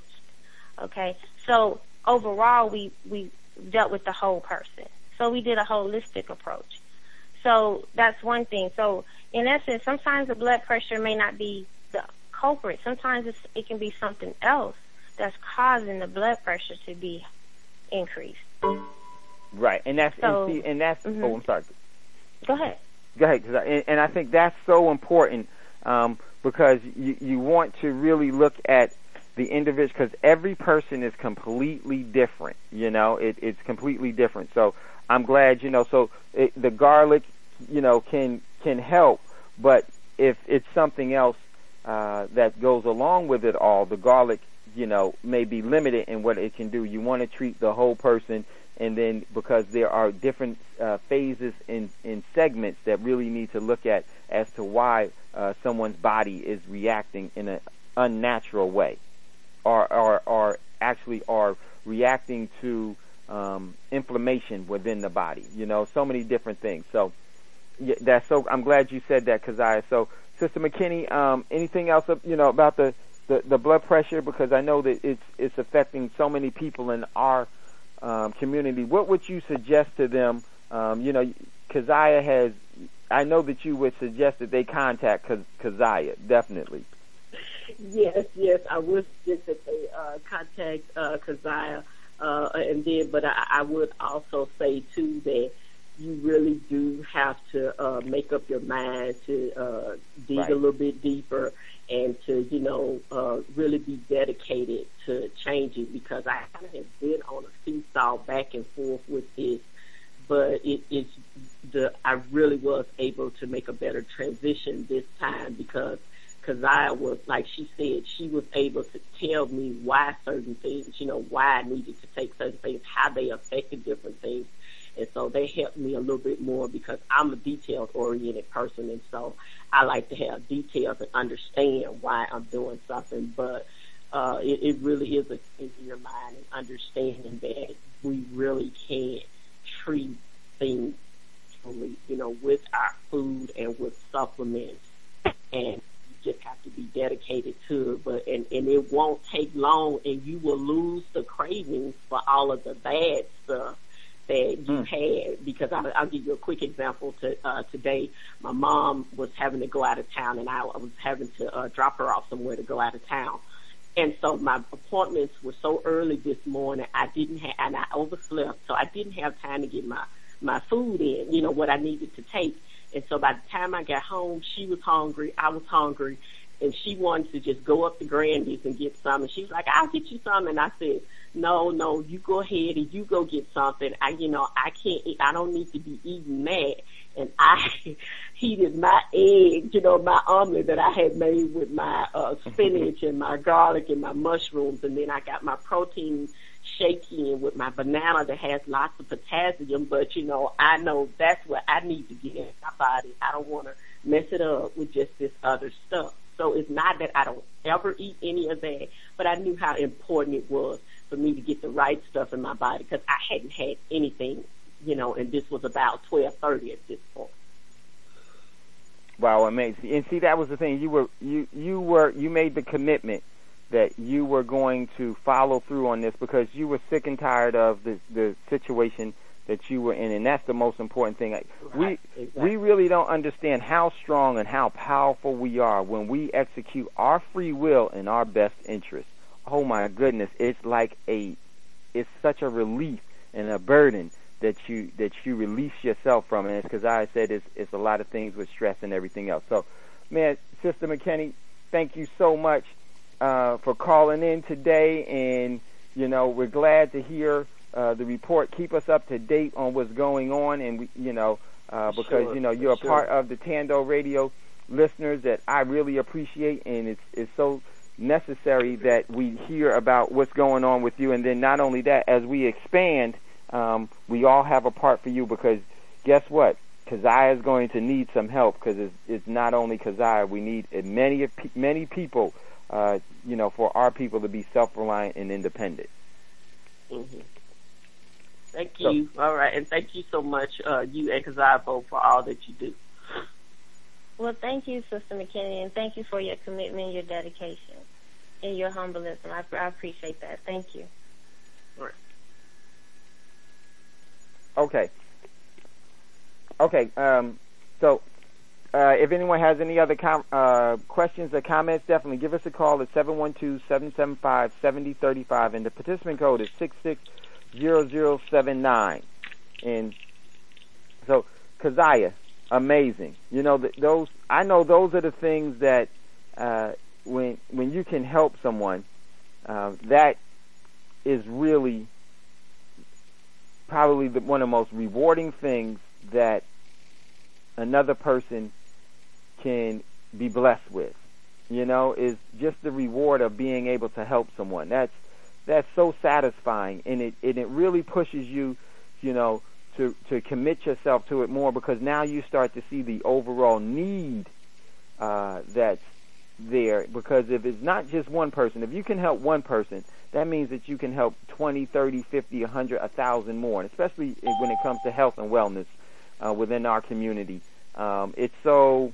Okay, so overall, we we dealt with the whole person. So we did a holistic approach. So that's one thing. So in essence, sometimes the blood pressure may not be the culprit. Sometimes it's, it can be something else that's causing the blood pressure to be increased. Right, and that's So- and, see, and that's. Mhm. Oh, I'm sorry. Go ahead. Go ahead, I, and, and I think that's so important um, because you, you want to really look at the individual because every person is completely different. You know, it, it's completely different. So I'm glad you know. So it, the garlic, you know, can can help, but if it's something else uh, that goes along with it all, the garlic, you know, may be limited in what it can do. You want to treat the whole person and then because there are different uh, phases in, in segments that really need to look at as to why uh, someone's body is reacting in an unnatural way or, or, or actually are reacting to um, inflammation within the body. You know, so many different things. So yeah, that's so. I'm glad you said that, Keziah. So, Sister McKinney, um, anything else, you know, about the, the, the blood pressure? Because I know that it's it's affecting so many people in our um, community. What would you suggest to them? Um, you know, Keziah has. I know that you would suggest that they contact Keziah, definitely. Yes, yes, I would suggest that they uh, contact uh, Keziah, uh, and then, but I, I would also say too that you really do have to uh, make up your mind to uh, dig Right. a little bit deeper and to, you know, uh, really be dedicated to changing because I kind of have been on a seesaw back and forth with this, but it, it's the I really was able to make a better transition this time because Keziah was, like she said, she was able to tell me why certain things, you know, why I needed to take certain things, how they affected different things. And so they helped me a little bit more because I'm a details oriented person. And so I like to have details and understand why I'm doing something. But, uh, it, it really is a in your mind and understanding that we really can't treat things, truly, you know, with our food and with supplements. And you just have to be dedicated to it. But, and, and it won't take long and you will lose the cravings for all of the bad stuff that you mm. had because I'll, I'll give you a quick example to uh today. My mom was having to go out of town and I, I was having to uh drop her off somewhere to go out of town. And so my appointments were so early this morning I didn't have and I overslept so I didn't have time to get my my food in you know what I needed to take. And so by the time I got home she was hungry I was hungry and she wanted to just go up to Grandy's and get some. And she was like I'll get you some. And I said no, no, you go ahead and you go get something. I, you know, I can't, eat, I don't need to be eating that. And I heated my egg, you know, my omelet that I had made with my, uh, spinach and my garlic and my mushrooms. And then I got my protein shake in with my banana that has lots of potassium. But, you know, I know that's what I need to get in my body. I don't want to mess it up with just this other stuff. So it's not that I don't ever eat any of that, but I knew how important it was for me to get the right stuff in my body because I hadn't had anything, you know, and this was about twelve thirty at this point. Wow, amazing! And see, that was the thing. You were you you were you made the commitment that you were going to follow through on this because you were sick and tired of the the situation that you were in, and that's the most important thing. Right, we exactly. we really don't understand how strong and how powerful we are when we execute our free will in our best interest oh my goodness, it's like a, it's such a relief and a burden that you that you release yourself from, and it's because I said it's it's a lot of things with stress and everything else. So, man, Sister McKinney, thank you so much uh, for calling in today, and you know we're glad to hear uh, the report. Keep us up to date on what's going on, and we, you know uh, because Sure, you know you're a sure. part of the Tando Radio listeners that I really appreciate, and it's it's so necessary that we hear about what's going on with you. And then not only that, as we expand, um, we all have a part for you because guess what? Keziah is going to need some help because it's, it's not only Keziah. We need many many people, uh, you know, for our people to be self-reliant and independent. hmm Thank So- you. All right, and thank you so much, uh, you and Kazibo for all that you do. Well, thank you, Sister McKinney, and thank you for your commitment, your dedication, and your humbleness. I, I appreciate that. Thank you. Okay. Okay. Um, so, uh, if anyone has any other com- uh, questions or comments, definitely give us a call at 712-775-7035, and the participant code is 660079. And so, Keziah, amazing. You know, th- those, I know those are the things that, uh, when, when you can help someone, uh, that is really probably the, one of the most rewarding things that another person can be blessed with. You know, is just the reward of being able to help someone. That's that's so satisfying, and it and it really pushes you, you know, to to commit yourself to it more because now you start to see the overall need uh, that's there. Because if it's not just one person, if you can help one person, that means that you can help 20, 30, 50, 100, 1,000 more, and especially when it comes to health and wellness uh, within our community. Um, it's so,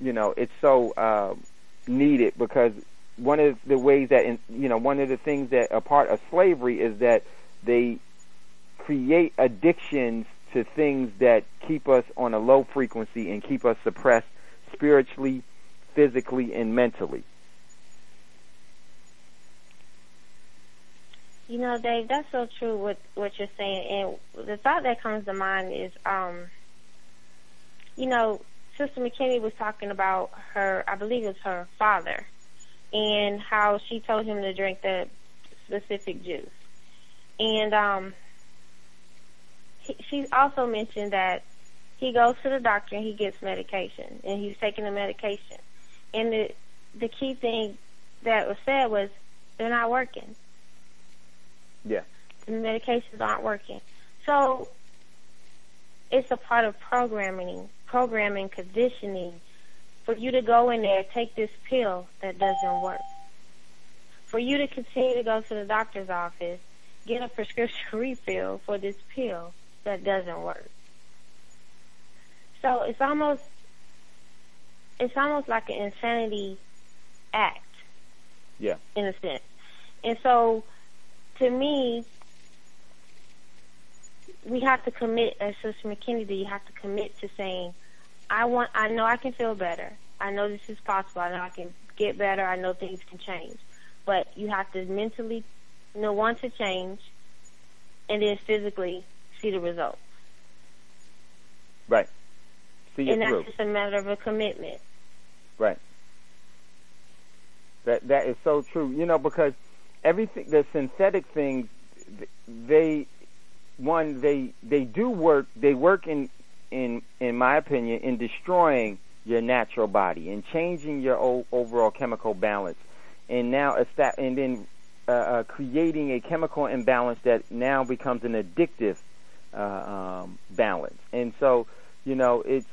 you know, it's so uh, needed because one of the ways that, in, you know, one of the things that a part of slavery is that they create addictions to things that keep us on a low frequency and keep us suppressed spiritually, physically, and mentally. You know, Dave, that's so true with what you're saying. And the thought that comes to mind is, um, you know, Sister McKinney was talking about her, I believe it was her father, and how she told him to drink that specific juice. And um, she also mentioned that he goes to the doctor and he gets medication, and he's taking the medication. And the the key thing that was said was they're not working Yeah. the medications aren't working. So it's a part of programming, programming, conditioning for you to go in there, take this pill that doesn't work. For you to continue to go to the doctor's office, get a prescription refill for this pill that doesn't work. So it's almost it's almost like an insanity act. Yeah. In a sense. And so to me we have to commit as Sister McKinney did, you have to commit to saying, I want I know I can feel better. I know this is possible. I know I can get better. I know things can change. But you have to mentally you know, want to change and then physically see the results. Right. See and that's just a matter of a commitment. Right. That that is so true. You know, because everything the synthetic things they one they they do work they work in in in my opinion in destroying your natural body and changing your o- overall chemical balance and now and then uh, uh, creating a chemical imbalance that now becomes an addictive uh, um, balance and so you know it's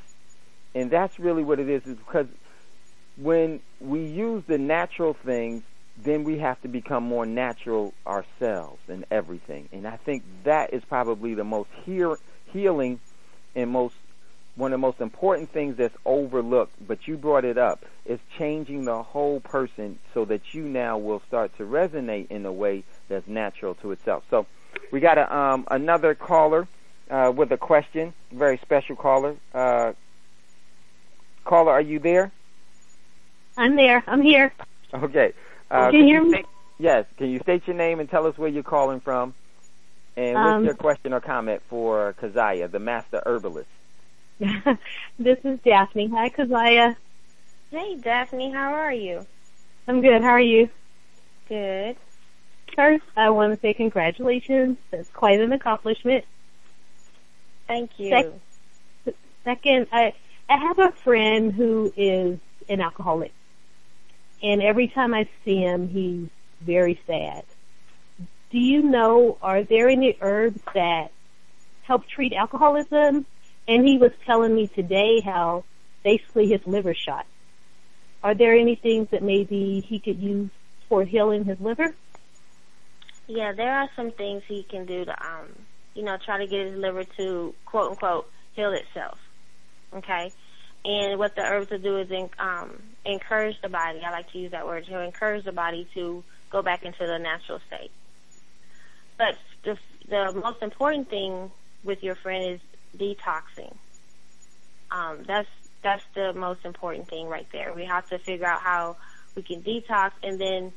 and that's really what it is is because when we use the natural things then we have to become more natural ourselves in everything. And I think that is probably the most heal- healing and most one of the most important things that's overlooked, but you brought it up, is changing the whole person so that you now will start to resonate in a way that's natural to itself. So we got a, um, another caller uh, with a question, very special caller. Uh, caller, are you there? I'm there. I'm here. Okay. Uh, Can you hear you me? state- yes. Can you state your name and tell us where you're calling from? And what's Um, your question or comment for Keziah, the master herbalist? this is Daphne. Hi, Keziah. Hey Daphne, how are you? I'm good. How are you? Good. First, I want to say congratulations. That's quite an accomplishment. Thank you. Sec- Second, I I have a friend who is an alcoholic, and every time I see him, he's very sad. Do you know? Are there any herbs that help treat alcoholism? And he was telling me today how basically his liver shot. Are there any things that maybe he could use for healing his liver? Yeah, there are some things he can do to, um, you know, try to get his liver to quote unquote heal itself. Okay, and what the herbs will do is in, um, encourage the body. I like to use that word. To encourage the body to go back into the natural state. But the the most important thing with your friend is detoxing. Um, that's that's the most important thing right there. We have to figure out how we can detox, and then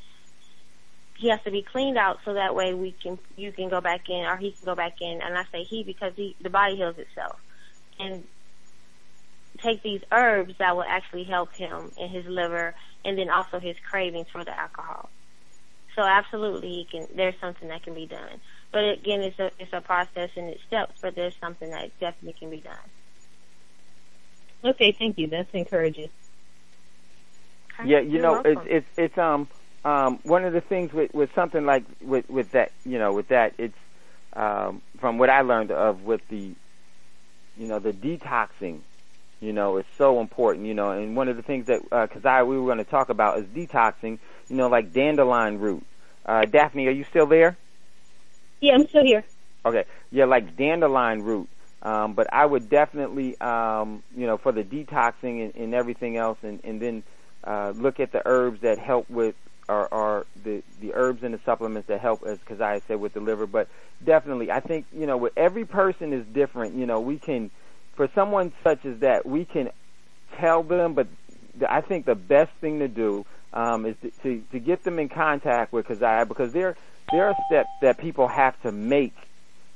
he has to be cleaned out so that way we can you can go back in or he can go back in and I say he because he the body heals itself and take these herbs that will actually help him in his liver and then also his cravings for the alcohol. So absolutely he can there's something that can be done. But again it's a it's a process and it's steps but there's something that definitely can be done. Okay, thank you. That's encouraging. Okay? Yeah, you You're know, welcome. it's it's it's um um one of the things with with something like with with that you know with that it's um from what I learned of with the you know the detoxing you know is so important you know and one of the things that because I we were going to talk about is detoxing you know like dandelion root uh Daphne are you still there Yeah, I'm still here. Okay, yeah, like dandelion root. Um, but I would definitely, um, you know, for the detoxing and, and everything else, and, and then uh, look at the herbs that help with, or, or the the herbs and the supplements that help, as I said with the liver. But definitely, I think you know, with every person is different. You know, we can, for someone such as that, we can tell them, but I think the best thing to do um, is to, to to get them in contact with Keziah because there there are steps that people have to make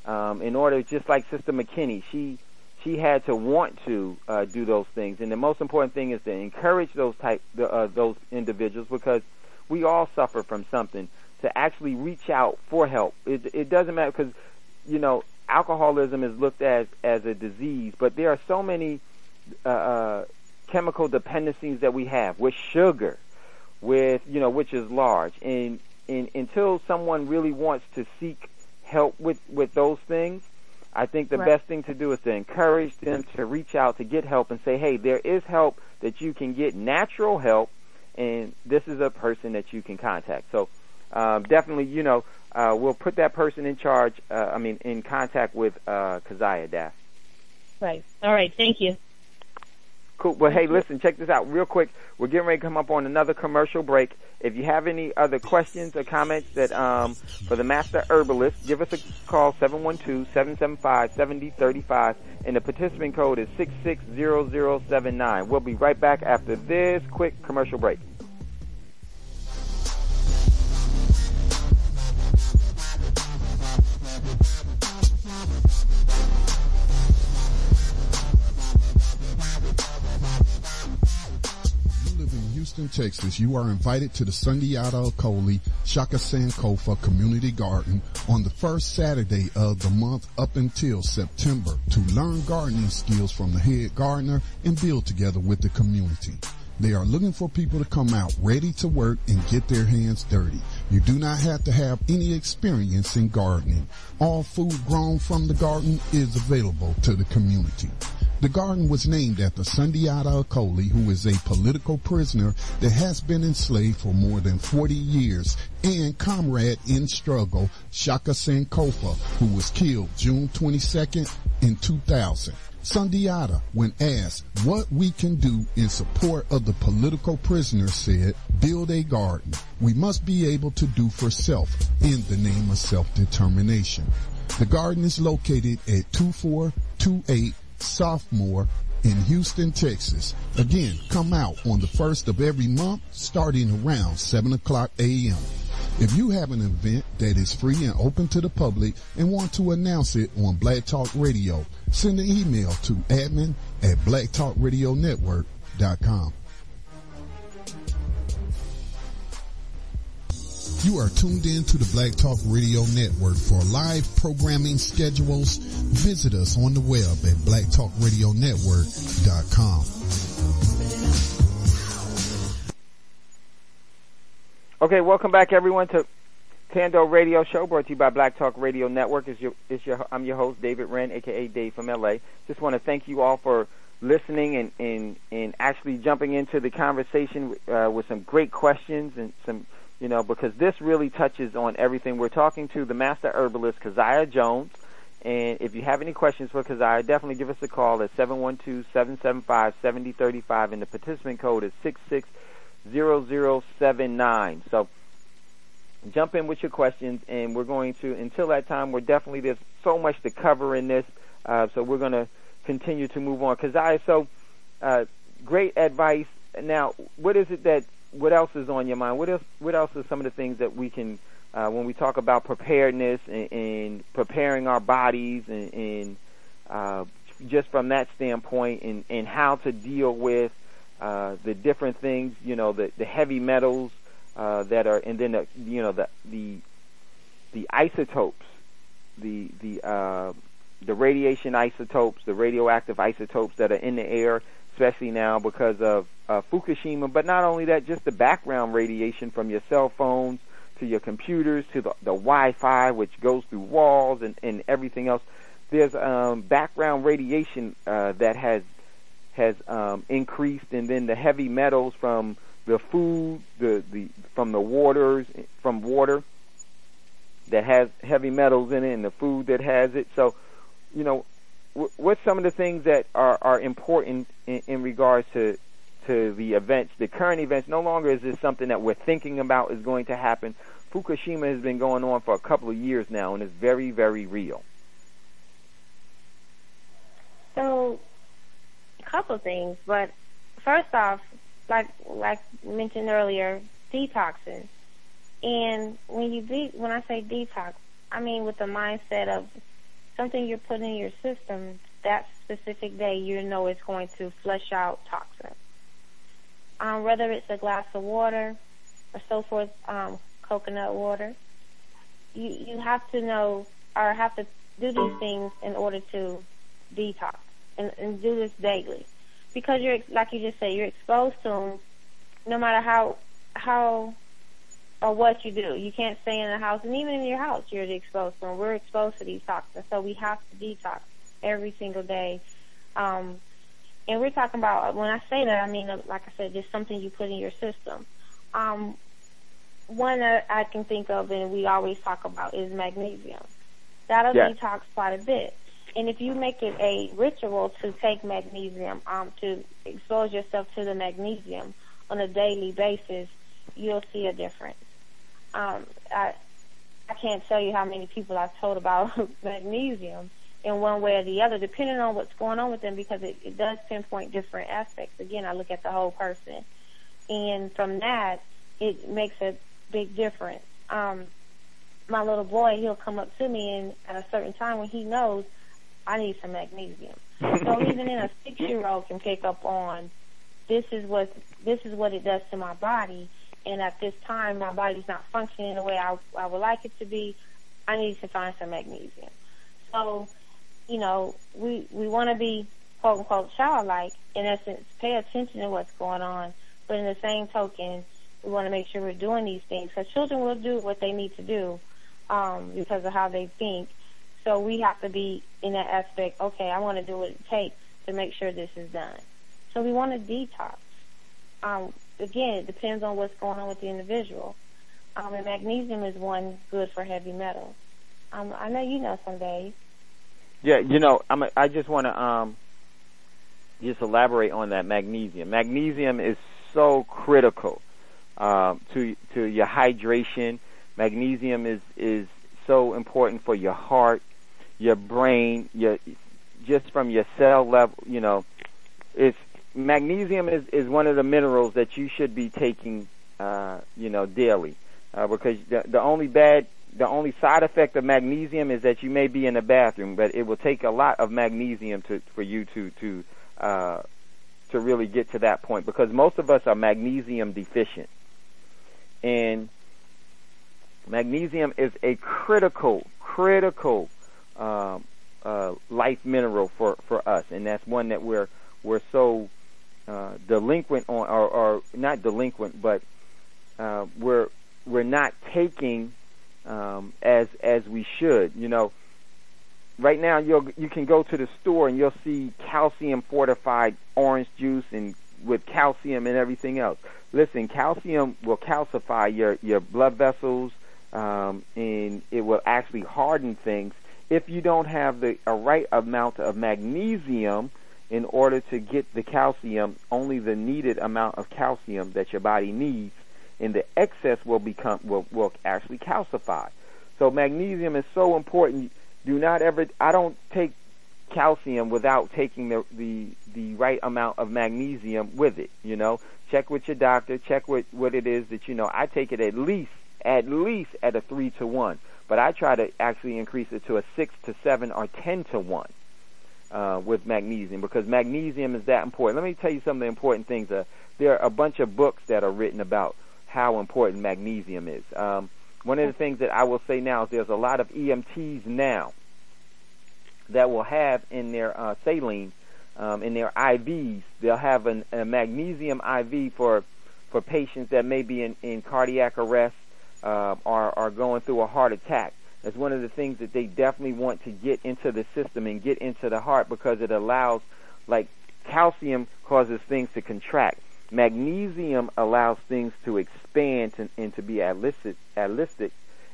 um, in order, just like Sister McKinney, she she had to want to uh, do those things, and the most important thing is to encourage those type the, uh, those individuals because we all suffer from something. To actually reach out for help, it it doesn't matter because you know alcoholism is looked at as a disease, but there are so many uh, uh, chemical dependencies that we have with sugar, with you know which is large, and, and until someone really wants to seek help with with those things, I think the Right. best thing to do is to encourage them to reach out to get help and say, hey, there is help that you can get, natural help, and this is a person that you can contact. So um, definitely, you know, uh, we'll put that person in charge. Uh, I mean, in contact with uh, Keziah Daf. Right. All right. Thank you. Cool. Well, hey, listen, check this out real quick. We're getting ready to come up on another commercial break. If you have any other questions or comments that um, for the Master Herbalist, give us a call 712-775-7035 and the participant code is 660079. We'll be right back after this quick commercial break. Houston, Texas, you are invited to the Sundiata Acoli Shaka Sankofa Community Garden on the first Saturday of the month up until September to learn gardening skills from the head gardener and build together with the community. They are looking for people to come out ready to work and get their hands dirty. You do not have to have any experience in gardening. All food grown from the garden is available to the community. The garden was named after Sundiata Acoli, who is a political prisoner that has been enslaved for more than 40 years, and comrade in struggle, Shaka Sankofa, who was killed June 22nd in 2000. Sundiata, when asked what we can do in support of the political prisoner said, build a garden. We must be able to do for self in the name of self-determination. The garden is located at 2428 Sophomore in Houston, Texas. Again, come out on the first of every month starting around 7 o'clock a.m. If you have an event that is free and open to the public and want to announce it on Black Talk Radio, send an email to admin at blacktalkradionetwork.com. You are tuned in to the Black Talk Radio Network. For live programming schedules, visit us on the web at blacktalkradionetwork.com. Okay, welcome back everyone to Tando Radio Show brought to you by Black Talk Radio Network. It's your, it's your, I'm your host, David Wren, aka Dave from LA. Just want to thank you all for listening and, and, and actually jumping into the conversation uh, with some great questions and some, you know, because this really touches on everything. We're talking to the master herbalist, Keziah Jones. And if you have any questions for Keziah, definitely give us a call at 712-775-7035 and the participant code is 660079. So jump in with your questions and we're going to, until that time, we're definitely, there's so much to cover in this. Uh, so we're going to continue to move on. Keziah, so uh, great advice. Now, what is it that, what else is on your mind? What else, what else are some of the things that we can uh, when we talk about preparedness and, and preparing our bodies and, and uh, just from that standpoint and, and how to deal with uh, the different things, you know, the, the heavy metals uh, that are, and then the, you know the the the isotopes, the the uh, the radiation isotopes, the radioactive isotopes that are in the air, especially now because of uh, Fukushima. But not only that, just the background radiation from your cell phones to your computers, to the, the Wi-Fi, which goes through walls and, and everything else. There's um, background radiation uh, that has has um, increased, and then the heavy metals from the food, the, the from the waters, from water that has heavy metals in it, and the food that has it. So, you know, w- what's some of the things that are are important in, in regards to to the events, the current events. No longer is this something that we're thinking about is going to happen. Fukushima has been going on for a couple of years now and is very, very real. So, couple things, but first off, like like mentioned earlier, detoxing. And when you de- when I say detox, I mean with the mindset of something you're putting in your system that specific day, you know it's going to flush out toxins. Um, whether it's a glass of water or so forth, um, coconut water, you you have to know or have to do these things in order to detox and, and do this daily because you're like you just said you're exposed to them no matter how how or what you do. You can't stay in the house, and even in your house, you're exposed to them. We're exposed to these toxins, so we have to detox every single day. Um, and we're talking about when I say that, I mean like I said, just something you put in your system. Um, one that I can think of, and we always talk about, is magnesium. That'll Yeah. detox quite a bit. And if you make it a ritual to take magnesium, um, to expose yourself to the magnesium on a daily basis, you'll see a difference. Um, I, I can't tell you how many people I've told about magnesium in one way or the other, depending on what's going on with them, because it, it does pinpoint different aspects. Again, I look at the whole person. And from that, it makes a big difference. Um, my little boy, he'll come up to me and at a certain time when he knows I need some magnesium. so even in a six year old can pick up on this is what this is what it does to my body and at this time my body's not functioning the way I, I would like it to be, I need to find some magnesium. So, you know, we we want to be quote unquote childlike in essence, pay attention to what's going on, but in the same token, we want to make sure we're doing these things because children will do what they need to do um, because of how they think. So we have to be in that aspect. Okay, I want to do what it takes to make sure this is done. So we want to detox. Um, again, it depends on what's going on with the individual. Um, and magnesium is one good for heavy metals. Um, I know you know some days. Yeah, you know, I'm, I just want to um, just elaborate on that magnesium. Magnesium is so critical um, to to your hydration. Magnesium is is so important for your heart, your brain, your just from your cell level. You know, it's magnesium is is one of the minerals that you should be taking. Uh, you know, daily, uh, because the the only bad the only side effect of magnesium is that you may be in the bathroom, but it will take a lot of magnesium to for you to to uh, to really get to that point because most of us are magnesium deficient, and magnesium is a critical critical um, uh, life mineral for for us, and that's one that we're we're so uh, delinquent on, or, or not delinquent, but uh, we're we're not taking um, as as we should. You know, right now you you can go to the store and you'll see calcium fortified orange juice and with calcium and everything else. Listen, calcium will calcify your your blood vessels, um, and it will actually harden things if you don't have the a right amount of magnesium in order to get the calcium, only the needed amount of calcium that your body needs, and the excess will become will, will actually calcify. So magnesium is so important. Do not ever. I don't take calcium without taking the the the right amount of magnesium with it. You know, check with your doctor. Check what what it is that you know. I take it at least at least at a three to one, but I try to actually increase it to a six to seven or ten to one uh, with magnesium because magnesium is that important. Let me tell you some of the important things. Uh, there are a bunch of books that are written about how important magnesium is. Um, one of the things that I will say now is there's a lot of EMTs now that will have in their uh, saline, um, in their IVs, they'll have an, a magnesium IV for for patients that may be in, in cardiac arrest uh, or are going through a heart attack. That's one of the things that they definitely want to get into the system and get into the heart because it allows, like, calcium causes things to contract. Magnesium allows things to expand and, and to be elastic, elastic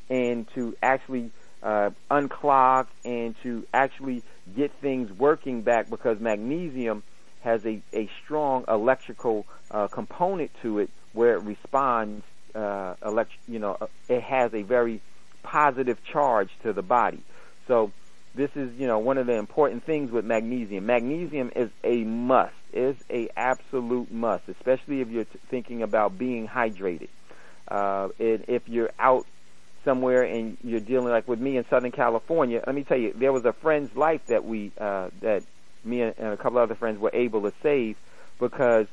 and to actually uh, unclog and to actually get things working back because magnesium has a, a strong electrical uh, component to it where it responds uh, elect- you know it has a very positive charge to the body. So this is, you know, one of the important things with magnesium. Magnesium is a must. Is a absolute must, especially if you're t- thinking about being hydrated. Uh, if you're out somewhere and you're dealing like with me in Southern California, let me tell you, there was a friend's life that we uh, that me and, and a couple other friends were able to save because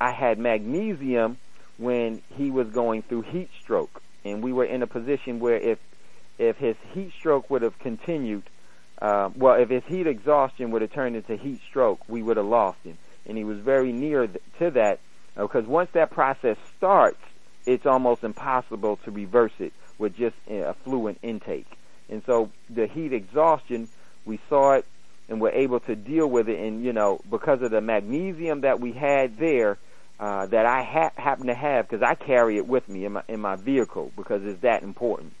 I had magnesium when he was going through heat stroke and we were in a position where if if his heat stroke would have continued, uh, well, if his heat exhaustion would have turned into heat stroke, we would have lost him. And he was very near th- to that because uh, once that process starts, it's almost impossible to reverse it with just a fluid intake. And so the heat exhaustion, we saw it and were able to deal with it. And you know, because of the magnesium that we had there, uh, that I ha- happen to have because I carry it with me in my in my vehicle because it's that important.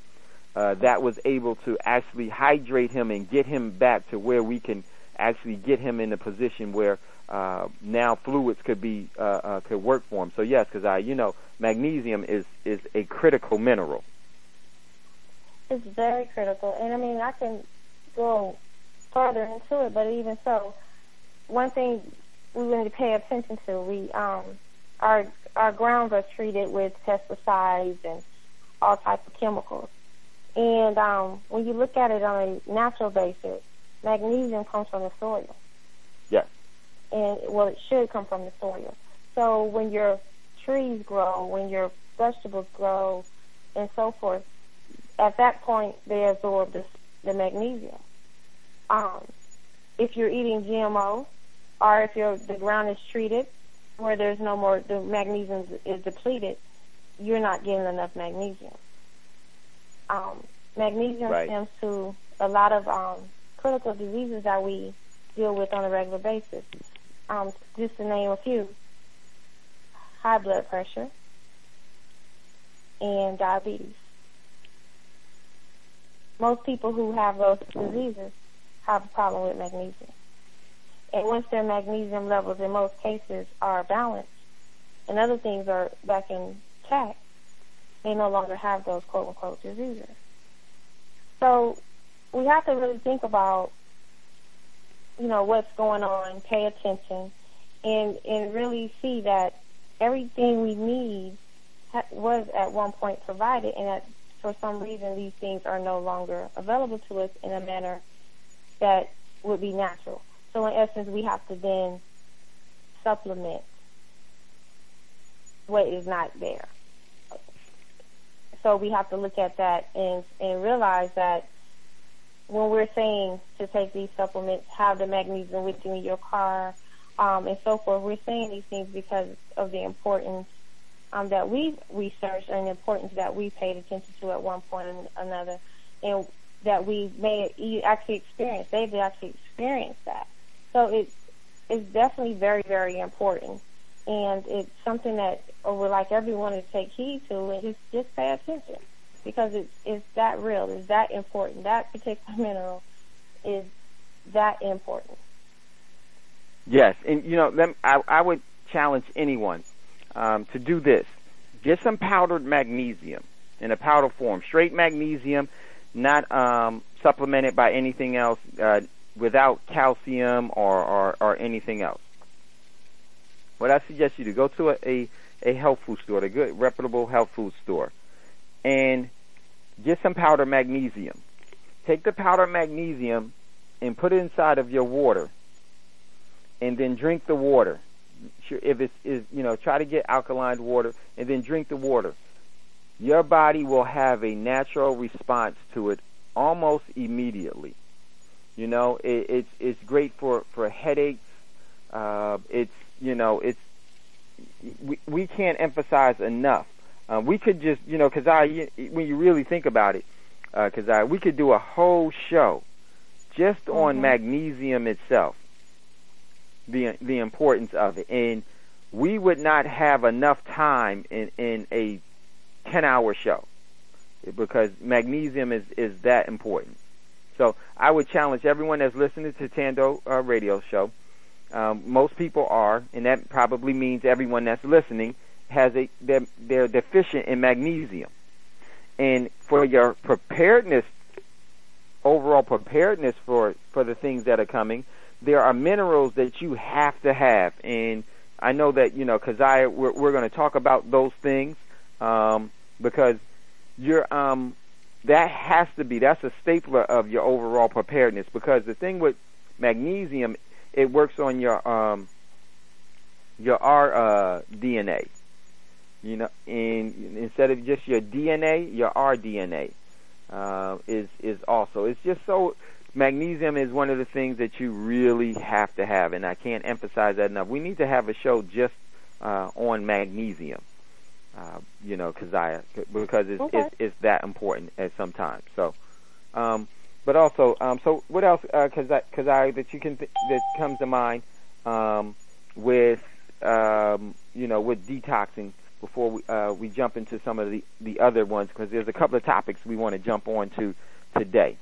uh, that was able to actually hydrate him and get him back to where we can actually get him in a position where uh, now fluids could be uh, uh, could work for him. So yes, because I you know magnesium is is a critical mineral. It's very critical, and I mean I can go further into it, but even so, one thing we to pay attention to we um our our grounds are treated with pesticides and all types of chemicals. And um, when you look at it on a natural basis, magnesium comes from the soil. Yes. And well, it should come from the soil. So when your trees grow, when your vegetables grow, and so forth, at that point they absorb the, the magnesium. Um, if you're eating GMO, or if your the ground is treated where there's no more the magnesium is depleted, you're not getting enough magnesium. Um, magnesium Right. stems to a lot of um, critical diseases that we deal with on a regular basis. Um, just to name a few: high blood pressure and diabetes. Most people who have those diseases have a problem with magnesium. And once their magnesium levels in most cases are balanced and other things are back in check, they no longer have those quote unquote diseases. So we have to really think about, you know, what's going on, pay attention, and and really see that everything we need was at one point provided, and that for some reason these things are no longer available to us in a manner that would be natural. So in essence, we have to then supplement what is not there. So we have to look at that and and realize that when we're saying to take these supplements, have the magnesium with you in your car, um, and so forth, we're saying these things because of the importance um, that we've researched and the importance that we paid attention to at one point or another, and that we may actually experience. They've actually experienced that. So it's it's definitely very very important, and it's something that would like everyone to take heed to and just just pay attention because it's it's that real, it's that important. That particular mineral is that important. Yes, and you know, them, I, I would challenge anyone um, to do this. Get some powdered magnesium in a powder form, straight magnesium, not um, supplemented by anything else, uh, without calcium or, or, or anything else. What I suggest you to go to a, a, a health food store, a good reputable health food store, and get some powdered magnesium. Take the powdered magnesium and put it inside of your water and then drink the water. If it's is you know, try to get alkaline water and then drink the water. Your body will have a natural response to it almost immediately. You know, it, it's it's great for for headaches. Uh, it's you know, it's we we can't emphasize enough. Uh, we could just you know, because I when you really think about it, because I we could do a whole show just on magnesium itself the the importance of it, and we would not have enough time in in a ten hour show because magnesium is is that important. So I would challenge everyone that's listening to Tando uh, Radio Show. Um, most people are, and that probably means everyone that's listening has a they're, they're deficient in magnesium. And for your preparedness, overall preparedness for for the things that are coming, there are minerals that you have to have, and I know that you know I we're, we're going to talk about those things um, because you're um, that has to be that's a stapler of your overall preparedness because the thing with magnesium it works on your um, your R uh, DNA, you know, and instead of just your DNA, your rDNA uh, is is also. It's just so magnesium is one of the things that you really have to have, and I can't emphasize that enough. We need to have a show just uh, on magnesium, uh, you know, cause because it's, Okay. it's it's that important at some time. So, um, but also, um, so what else? I, cause I that you can th- that comes to mind um, with um, you know with detoxing before we uh, we jump into some of the the other ones because there's a couple of topics we want to jump on to today.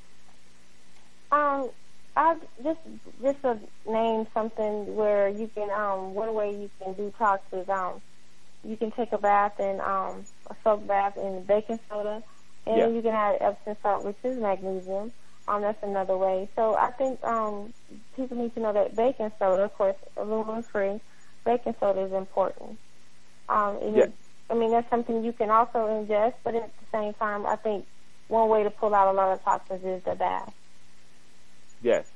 Um, I just just to name something where you can um one way you can detox is um you can take a bath in um a soak bath in baking soda and Yeah. you can add Epsom salt which is magnesium. Um that's another way. So I think um people need to know that baking soda, of course, aluminum free, baking soda is important. Um Yeah. is- I mean that's something you can also ingest, but at the same time I think one way to pull out a lot of toxins is the bath. Yes,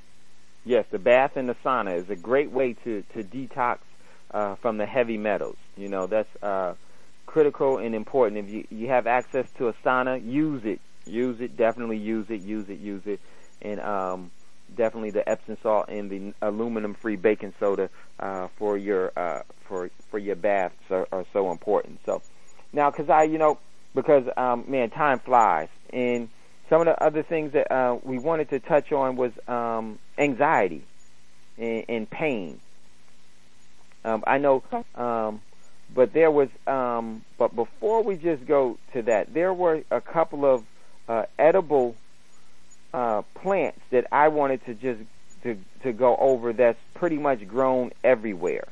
yes, the bath and the sauna is a great way to to detox uh, from the heavy metals. You know that's uh, critical and important. If you you have access to a sauna, use it. Use it. Definitely use it. Use it. Use it. And um, definitely the Epsom salt and the aluminum-free baking soda uh, for your uh, for for your baths are, are so important. So now, because I, you know, because um, man, time flies, and some of the other things that uh, we wanted to touch on was um, anxiety and, and pain. Um, I know, um, but there was, um, but before we just go to that, there were a couple of uh, edible uh, plants that I wanted to just to to go over. That's pretty much grown everywhere,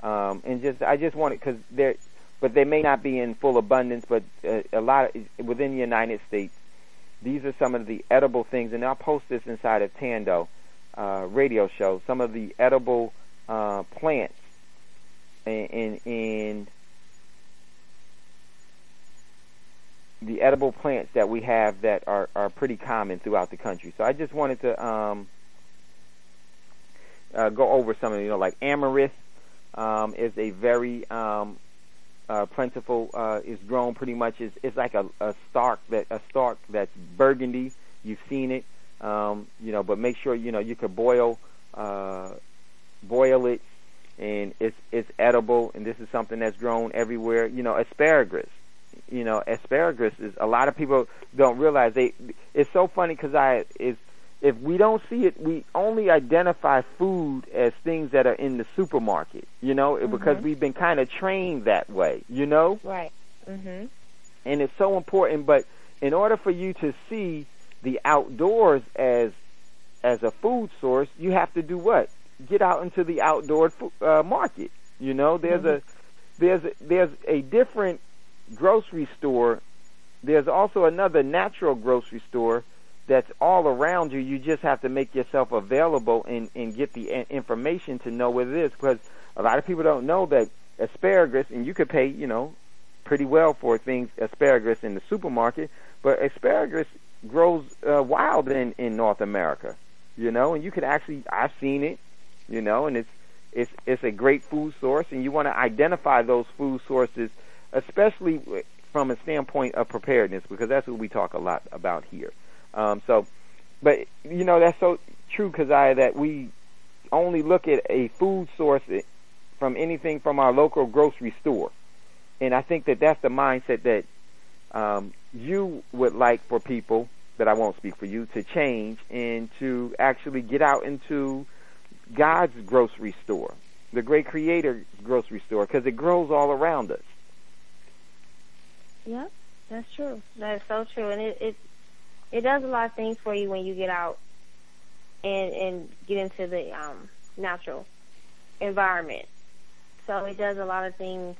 um, and just I just wanted because they're, but they may not be in full abundance, but uh, a lot of, within the United States these are some of the edible things, and I'll post this inside of Tando uh, radio show. Some of the edible uh, plants and, and, the edible plants that we have that are, are pretty common throughout the country. So I just wanted to um, uh, go over some of them. You know, like amaranth um, is a very um, uh, plentiful. Uh, is grown pretty much. is It's like a, a stalk that a stalk that's burgundy. You've seen it, um, you know. But make sure you know you could boil uh, boil it, and it's it's edible. And this is something that's grown everywhere. You know, asparagus. You know, asparagus is a lot of people don't realize they. It's so funny because I is if we don't see it, we only identify food as things that are in the supermarket, you know, because Mhm. we've been kind of trained that way, you know? Right. Mhm. And it's so important, but in order for you to see the outdoors as as a food source, you have to do what? Get out into the outdoor uh, market. You know, there's a there's a, there's a different grocery store. There's also another natural grocery store that's all around you. You just have to make yourself available and, and get the information to know what it is because a lot of people don't know that asparagus, and you could pay, you know, pretty well for things, asparagus in the supermarket, but asparagus grows uh, wild in, in North America, you know, and you can actually, I've seen it, you know, and it's, it's, it's a great food source and you want to identify those food sources, especially from a standpoint of preparedness because that's what we talk a lot about here. Um, so, but you know that's so true I that we only look at a food source from anything from our local grocery store, and I think that that's the mindset that um, you would like for people that I won't speak for you to change and to actually get out into God's grocery store, the great Creator's grocery store, because it grows all around us. Yep, that's true. That's so true, and it it it does a lot of things for you when you get out and and get into the um natural environment. So it does a lot of things.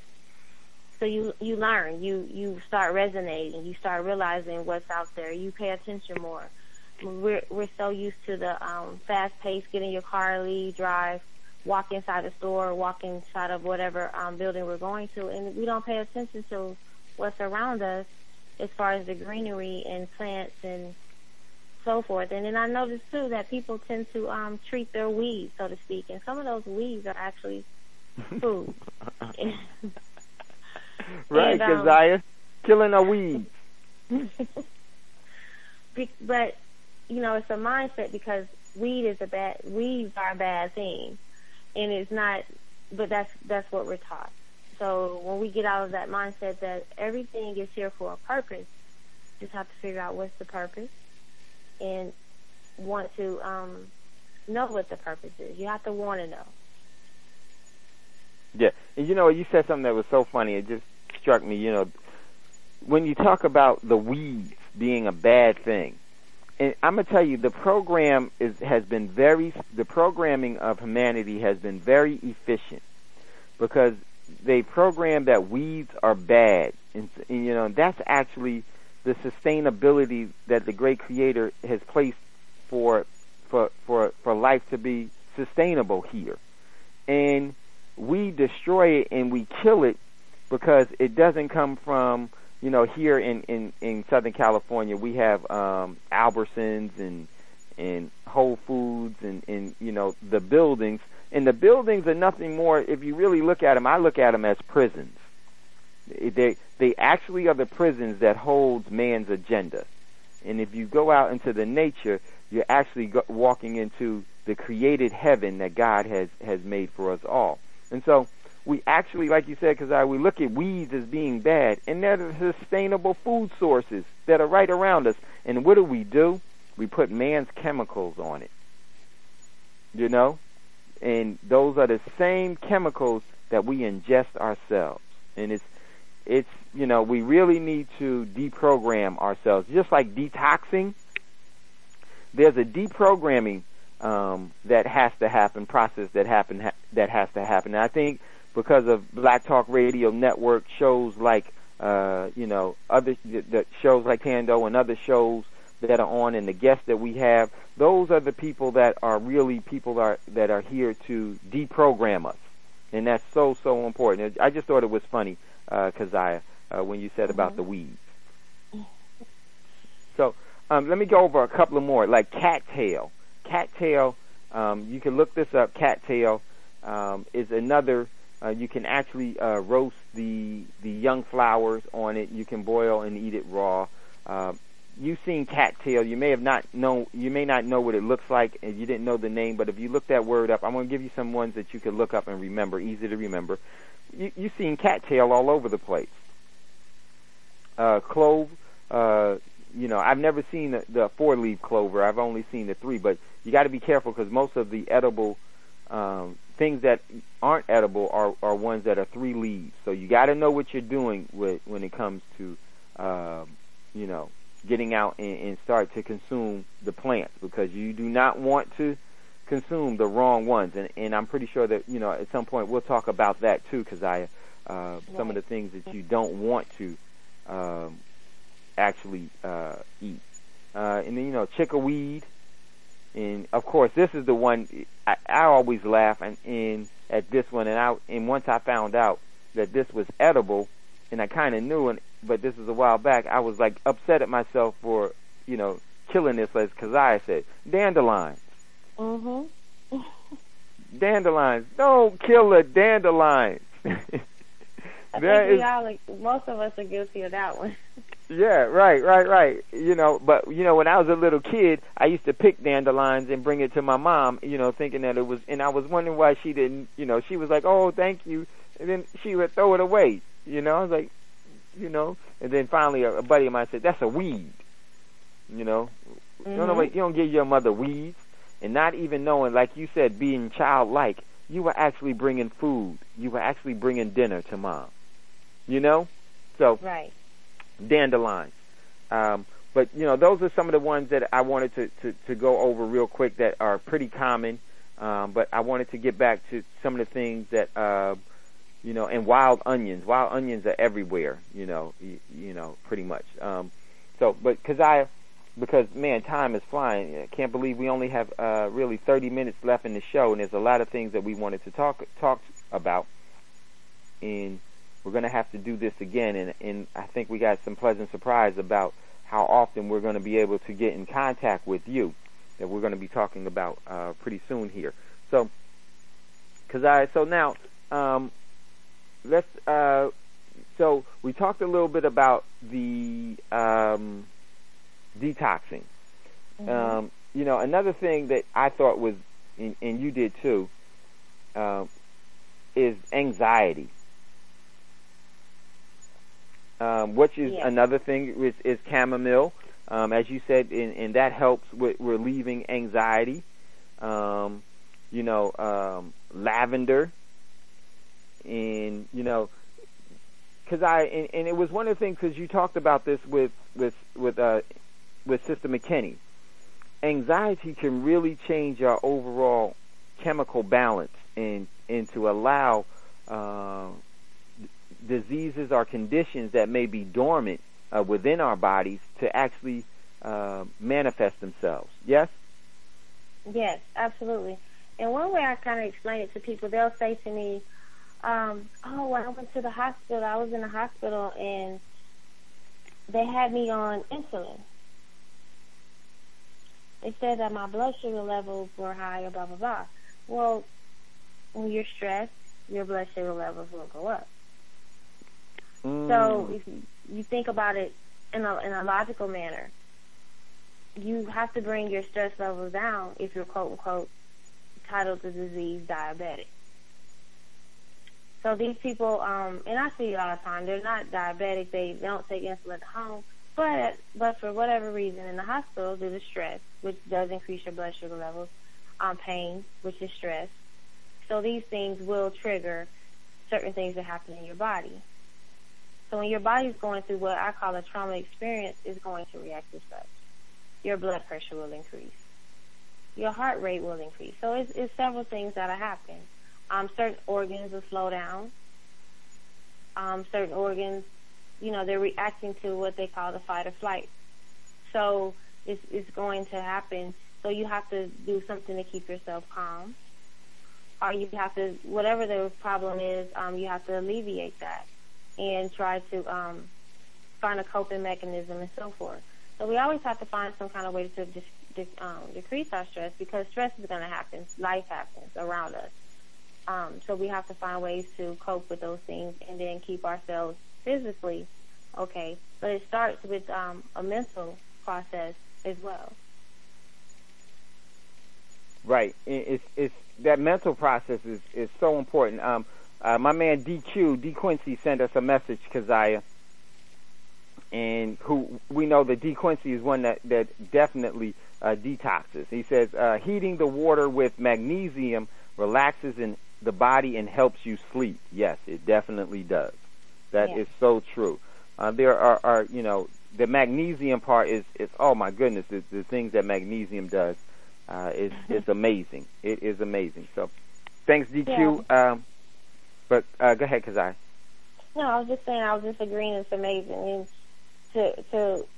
So you you learn, you you start resonating, you start realizing what's out there. You pay attention more. We're we're so used to the um fast pace, get in your car, leave, drive, walk inside the store, walk inside of whatever um building we're going to, and we don't pay attention to what's around us as far as the greenery and plants and so forth. And then I noticed too that people tend to um treat their weeds, so to speak, and some of those weeds are actually food. right, And, um, Keziah? Killing a weed. But you know, it's a mindset because weed is a bad weeds are a bad thing, and it's not. But that's that's what we're taught. So when we get out of that mindset that everything is here for a purpose, just have to figure out what's the purpose, and want to um, know what the purpose is. You have to want to know. Yeah, and you know, you said something that was so funny. It just struck me. You know, when you talk about the weeds being a bad thing, and I'm gonna tell you, the program is has been very. The programming of humanity has been very efficient because they program that weeds are bad, and, and you know that's actually the sustainability that the great Creator has placed for for for for life to be sustainable here, and we destroy it and we kill it because it doesn't come from you know here in in in Southern California we have um Albertsons and and Whole Foods and and you know the buildings. And the buildings are nothing more if you really look at them I look at them as prisons. They they actually are the prisons that holds man's agenda. And if you go out into the nature you're actually go, walking into the created heaven that God has has made for us all. And so we actually, like you said, because we look at weeds as being bad, and they're the sustainable food sources that are right around us. And what do we do? We put man's chemicals on it. You know? And those are the same chemicals that we ingest ourselves. And it's, it's, you know, we really need to deprogram ourselves. Just like detoxing, there's a deprogramming um, that has to happen, process that happen ha- that has to happen. And I think because of Black Talk Radio Network shows like uh, you know other the shows like Tando and other shows that are on and the guests that we have, those are the people that are really people are that are here to deprogram us, and that's so so important. I just thought it was funny, uh, Keziah, uh, when you said mm-hmm. about the weeds. So um, let me go over a couple of more, like cattail. Cattail, um, you can look this up. Cattail um, is another. Uh, you can actually uh, roast the the young flowers on it. You can boil and eat it raw. Uh, you've seen cattail. You may have not know. You may not know what it looks like, and you didn't know the name. But if you look that word up, I'm going to give you some ones that you can look up and remember, easy to remember. You, you've seen cattail all over the place. Uh, clove. Uh, you know, I've never seen the, the four leaf clover. I've only seen the three, but you got to be careful because most of the edible um, things that aren't edible are, are ones that are three leaves. So you got to know what you're doing with when it comes to, um, you know, getting out and, and start to consume the plants because you do not want to consume the wrong ones. And, and I'm pretty sure that you know at some point we'll talk about that too, because I uh, right. some of the things that you don't want to um, actually uh, eat. Uh, and then you know chickweed and of course, this is the one I, I always laugh and, and at this one. And I and once I found out that this was edible, and I kind of knew, and but this was a while back. I was like upset at myself for you know killing this, as Keziah said, dandelions. Mhm. dandelions. Don't kill the dandelions. I think we all, most of us are guilty of that one. Yeah, right, right, right. You know, but you know, when I was a little kid, I used to pick dandelions and bring it to my mom. You know, thinking that it was, and I was wondering why she didn't. You know, she was like, "Oh, thank you," and then she would throw it away. You know, I was like, you know, and then finally a, a buddy of mine said, "That's a weed." You know, mm-hmm. you don't know, you don't give your mother weeds, and not even knowing, like you said, being childlike. You were actually bringing food. You were actually bringing dinner to mom. You know, so right dandelions. Um, but you know, those are some of the ones that I wanted to, to, to go over real quick that are pretty common. Um, but I wanted to get back to some of the things that, uh, you know, and wild onions. Wild onions are everywhere. You know, you, you know, pretty much. Um, so, but because I, because man, time is flying. I can't believe we only have uh, really 30 minutes left in the show, and there's a lot of things that we wanted to talk talk about. And we're going to have to do this again, and, and I think we got some pleasant surprise about how often we're going to be able to get in contact with you that we're going to be talking about uh, pretty soon here. So, because I so now um, let's uh, so we talked a little bit about the um, detoxing. Mm-hmm. Um, you know, another thing that I thought was, and, and you did too, uh, is anxiety um, which is another thing is, is chamomile, um, as you said, and, and that helps with relieving anxiety. Um, you know, um, lavender, and you know, because I and, and it was one of the things because you talked about this with with with uh with Sister McKinney. Anxiety can really change our overall chemical balance and and to allow uh, diseases or conditions that may be dormant uh, within our bodies to actually uh, manifest themselves. Yes. Yes, absolutely. And one way I kind of explain it to people, they'll say to me, um, "Oh, when I went to the hospital, I was in the hospital and they had me on insulin. They said that my blood sugar levels were high, or blah blah blah. Well, when you're stressed, your blood sugar levels will go up. Mm. So if you, think about it in a in a logical manner, you have to bring your stress levels down if you're quote unquote titled the disease diabetic. So these people, um, and I see it all the time, they're not diabetic, they, they don't take insulin at home, but but for whatever reason in the hospital due to stress, which does increase your blood sugar levels, um, pain, which is stress. So these things will trigger certain things that happen in your body. So when your body's going through what I call a trauma experience, it's going to react as such. Your blood pressure will increase. Your heart rate will increase. So it's, it's several things that'll happen. Um, certain organs will slow down. Um, certain organs, you know, they're reacting to what they call the fight or flight. So it's, it's going to happen. So you have to do something to keep yourself calm. Or you have to, whatever the problem is, um, you have to alleviate that and try to um, find a coping mechanism and so forth. So we always have to find some kind of way to dis- dis- um, decrease our stress because stress is going to happen. Life happens around us. Um, so we have to find ways to cope with those things and then keep ourselves physically okay. But it starts with um, a mental process as well. Right. It's it's that mental process is is so important. Um, uh, my man DQ D Quincy sent us a message, Keziah, and who we know that D Quincy is one that that definitely uh, detoxes. He says uh, heating the water with magnesium relaxes in the body and helps you sleep. Yes, it definitely does. That is so true. Uh, there are, are, you know, the magnesium part is, is oh my goodness, the, the things that magnesium does uh, is Mm-hmm. is amazing. It is amazing. So, thanks DQ. Um, but uh, go ahead, Keziah. No, I was just saying I was just agreeing it's amazing. And to to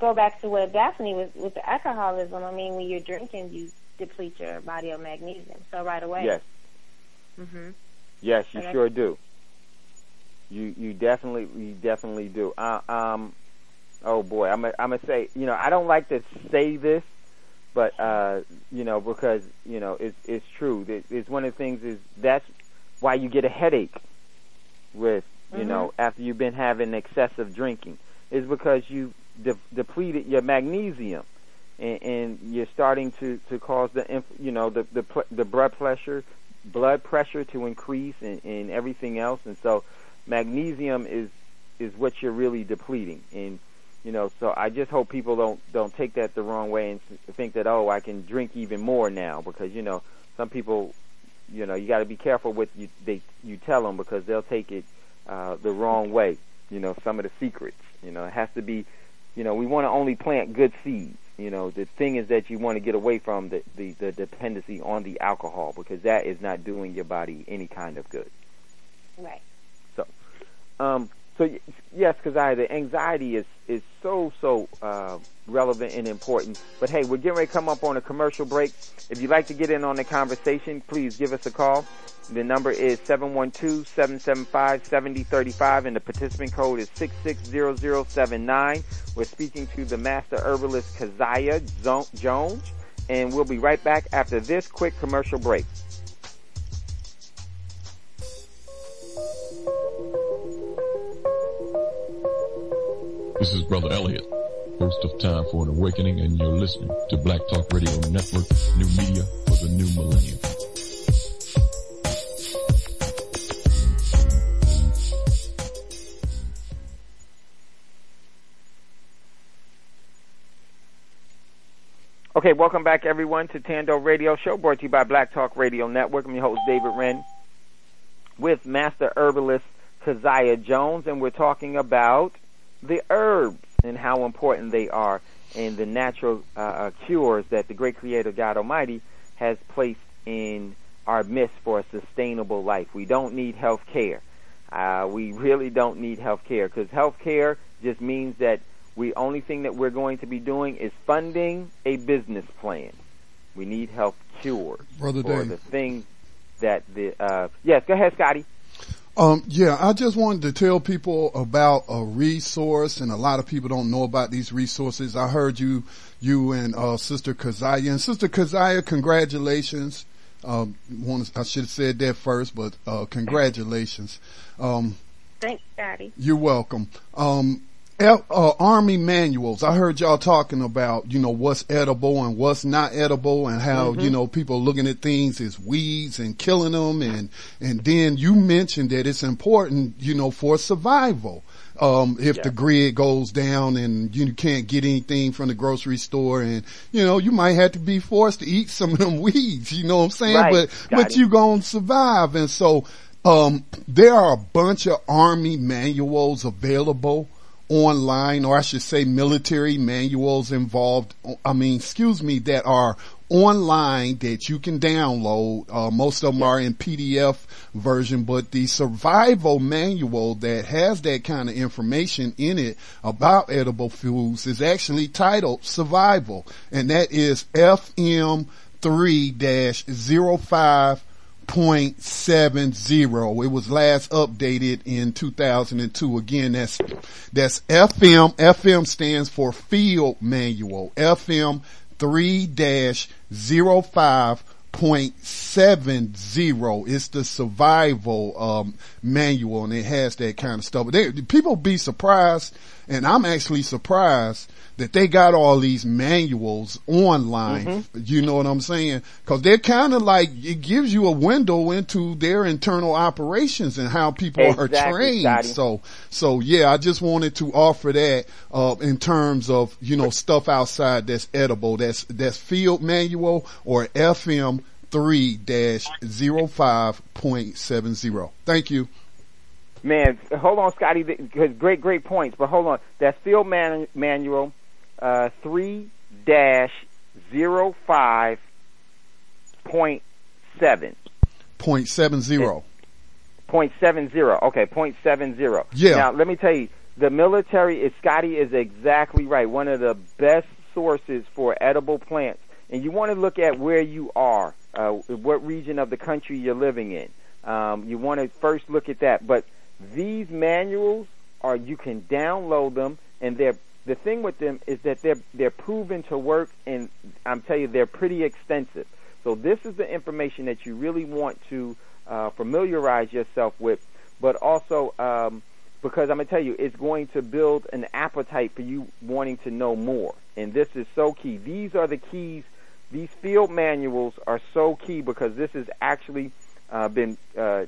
go back to what Daphne was with the alcoholism, I mean, when you're drinking, you deplete your body of magnesium. So right away. Yes, Mhm. yes, you Okay. sure do. You you definitely you definitely do. Uh, um, oh boy, I'm i I'm gonna say you know I don't like to say this, but uh, you know because you know it's it's true. It's one of the things is that's why you get a headache with you know mm-hmm. after you've been having excessive drinking is because you de- depleted your magnesium and, and you're starting to to cause the inf- you know the the pl- the blood pressure blood pressure to increase and, and everything else. And so magnesium is is what you're really depleting. And you know so I just hope people don't don't take that the wrong way and think that oh I can drink even more now because you know some people you know you got to be careful with you they you tell them because they'll take it uh the wrong way you know some of the secrets you know. It has to be you know we want to only plant good seeds you know. The thing is that you want to get away from the, the the dependency on the alcohol because that is not doing your body any kind of good. Right. So, um, so yes, the anxiety is is so so uh, relevant and important. But hey, we're getting ready to come up on a commercial break. If you'd like to get in on the conversation, please give us a call. The number is 712-775-7035 and the participant code is 660079. We're speaking to the master herbalist Keziah Zo- Jones and we'll be right back after this quick commercial break. This is Brother Elliot, host of Time for an Awakening, and you're listening to Black Talk Radio Network, new media for the new millennium. Okay, welcome back everyone to Tando Radio Show brought to you by Black Talk Radio Network. I'm your host David Wren with Master Herbalist Keziah Jones, and we're talking about the herbs and how important they are and the natural uh, uh, cures that the great Creator God Almighty has placed in our midst for a sustainable life. We don't need health care. Uh, we really don't need health care because health care just means that we only thing that we're going to be doing is funding a business plan. We need health cures Brother for Dave. the things that the uh, yes. Go ahead, Scotty. Um, yeah, I just wanted to tell people about a resource, and a lot of people don't know about these resources. I heard you, you and uh, Sister Keziah, and Sister Keziah, congratulations. Um, want I should have said that first, but uh, congratulations. Um, Thanks, Scotty. you're welcome. Um, uh, army manuals. I heard y'all talking about, you know, what's edible and what's not edible and how, you know, people looking at things as weeds and killing them. And, and then you mentioned that it's important, you know, for survival. Um, if the grid goes down and you can't get anything from the grocery store and, you know, you might have to be forced to eat some of them weeds, you know what I'm saying? Right. But, Got but it. you gonna survive. And so, um, there are a bunch of army manuals available online, or I should say military manuals involved. I mean, excuse me, that are online that you can download. Uh, most of them are in PDF version, but the survival manual that has that kind of information in it about edible foods is actually titled survival. And that is FM 3-05 0.70. It was last updated in 2002. Again, that's, that's FM. FM stands for Field Manual. FM 3-05.70. It's the survival, um, manual and it has that kind of stuff. They, people be surprised and I'm actually surprised that they got all these manuals online. You know what I'm saying? Cause they're kind of like, it gives you a window into their internal operations and how people are trained. So, so yeah, I just wanted to offer that, uh, in terms of, you know, stuff outside that's edible. That's, that's field manual or FM 3-05.70. Thank you. Man, hold on, Scotty, because great, great points. But hold on, that's field man- manual uh, three dash zero five point seven. Point seven zero. Point seven zero. Okay, point seven zero. Yeah. Now let me tell you, the military is Scotty is exactly right. One of the best sources for edible plants, and you want to look at where you are, uh, what region of the country you're living in. Um, you want to first look at that. But these manuals are you can download them, and they're the thing with them is that they're they're proven to work, and I'm telling you they're pretty extensive. So this is the information that you really want to uh, familiarize yourself with, but also um, because I'm gonna tell you, it's going to build an appetite for you wanting to know more. And this is so key. These are the keys. These field manuals are so key because this has actually uh, been uh,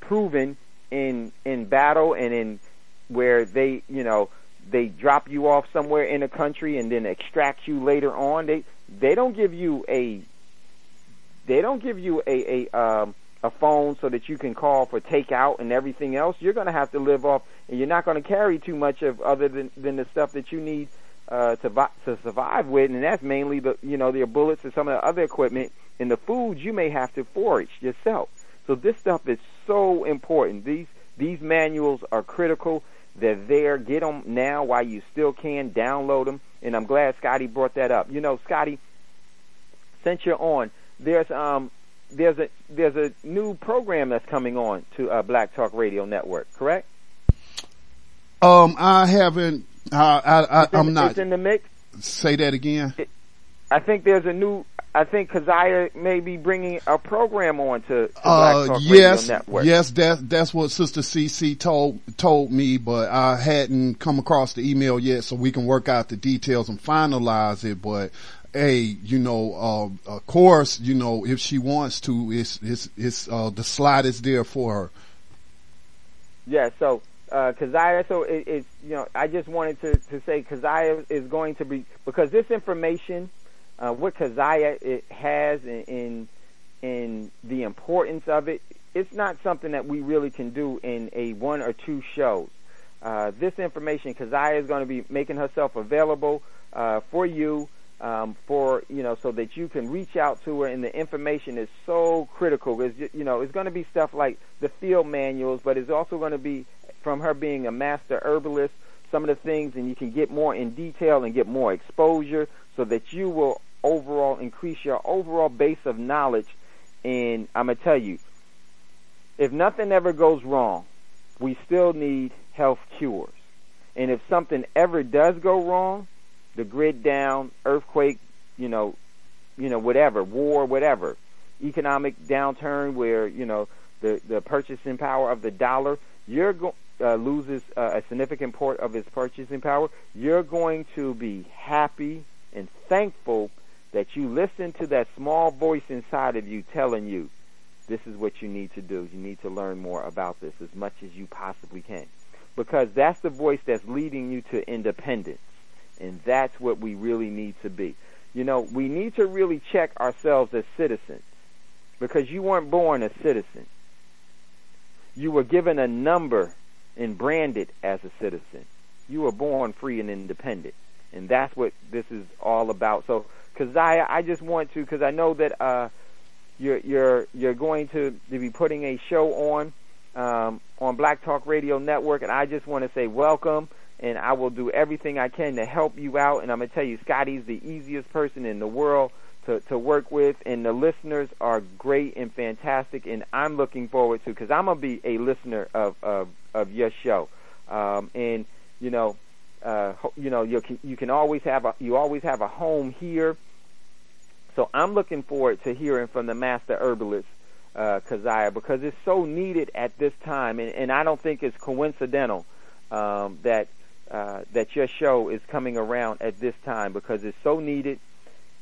proven in in battle and in where they you know they drop you off somewhere in a country and then extract you later on. They they don't give you a they don't give you a a um, a phone so that you can call for takeout and everything else. You're going to have to live off, and you're not going to carry too much of other than than the stuff that you need uh, to to survive with, and that's mainly the you know your bullets and some of the other equipment and the foods you may have to forage yourself. So this stuff is so important. These these manuals are critical. They're there. Get them now while you still can. Download them. And I'm glad Scotty brought that up. You know, Scotty, since you're on, there's um there's a there's a new program that's coming on to uh, Black Talk Radio Network. Correct? Um, I haven't, uh, I, I I'm not, It's in the mix. say that again. I think there's a new. I think Keziah may be bringing a program on to, to Black Uh, Talk yes, Radio Network. yes, that, that's what Sister CC told, told me, but I hadn't come across the email yet so we can work out the details and finalize it, but hey, you know, uh, of course, you know, if she wants to, it's, it's, it's, uh, the slot is there for her. Yeah, so uh, Keziah, so it, it's you know, I just wanted to to say Keziah is going to be because this information, uh, what Keziah it has in, in in the importance of it, it's not something that we really can do in a one or two shows. Uh, this information, Keziah is going to be making herself available uh, for you, um, for you know, so that you can reach out to her. And the information is so critical. Is you know, it's going to be stuff like the field manuals, but it's also going to be from her being a master herbalist. Some of the things, and you can get more in detail and get more exposure, so that you will overall increase your overall base of knowledge. And I'm gonna tell you, if nothing ever goes wrong, we still need health cures. And if something ever does go wrong, the grid down, earthquake, you know, you know, whatever, war, whatever, economic downturn where, you know, the, the purchasing power of the dollar, you're go, uh, loses uh, a significant part of its purchasing power, you're going to be happy and thankful that you listen to that small voice inside of you telling you, this is what you need to do. You need to learn more about this as much as you possibly can. Because that's the voice that's leading you to independence. And that's what we really need to be. You know, we need to really check ourselves as citizens. Because you weren't born a citizen. You were given a number and branded as a citizen. You were born free and independent. And that's what this is all about. So, Keziah, I just want to, because I know that uh, you're you're you're going to, to be putting a show on um, on Black Talk Radio Network, and I just want to say welcome. And I will do everything I can to help you out. And I'm gonna tell you, Scotty's the easiest person in the world to to work with, and the listeners are great and fantastic. And I'm looking forward to because I'm gonna be a listener of of of your show. Um, and you know, uh, you know, you can you can always have a you always have a home here so I'm looking forward to hearing from the master herbalist, uh, because it's so needed at this time, and, and I don't think it's coincidental um, that uh, that your show is coming around at this time because it's so needed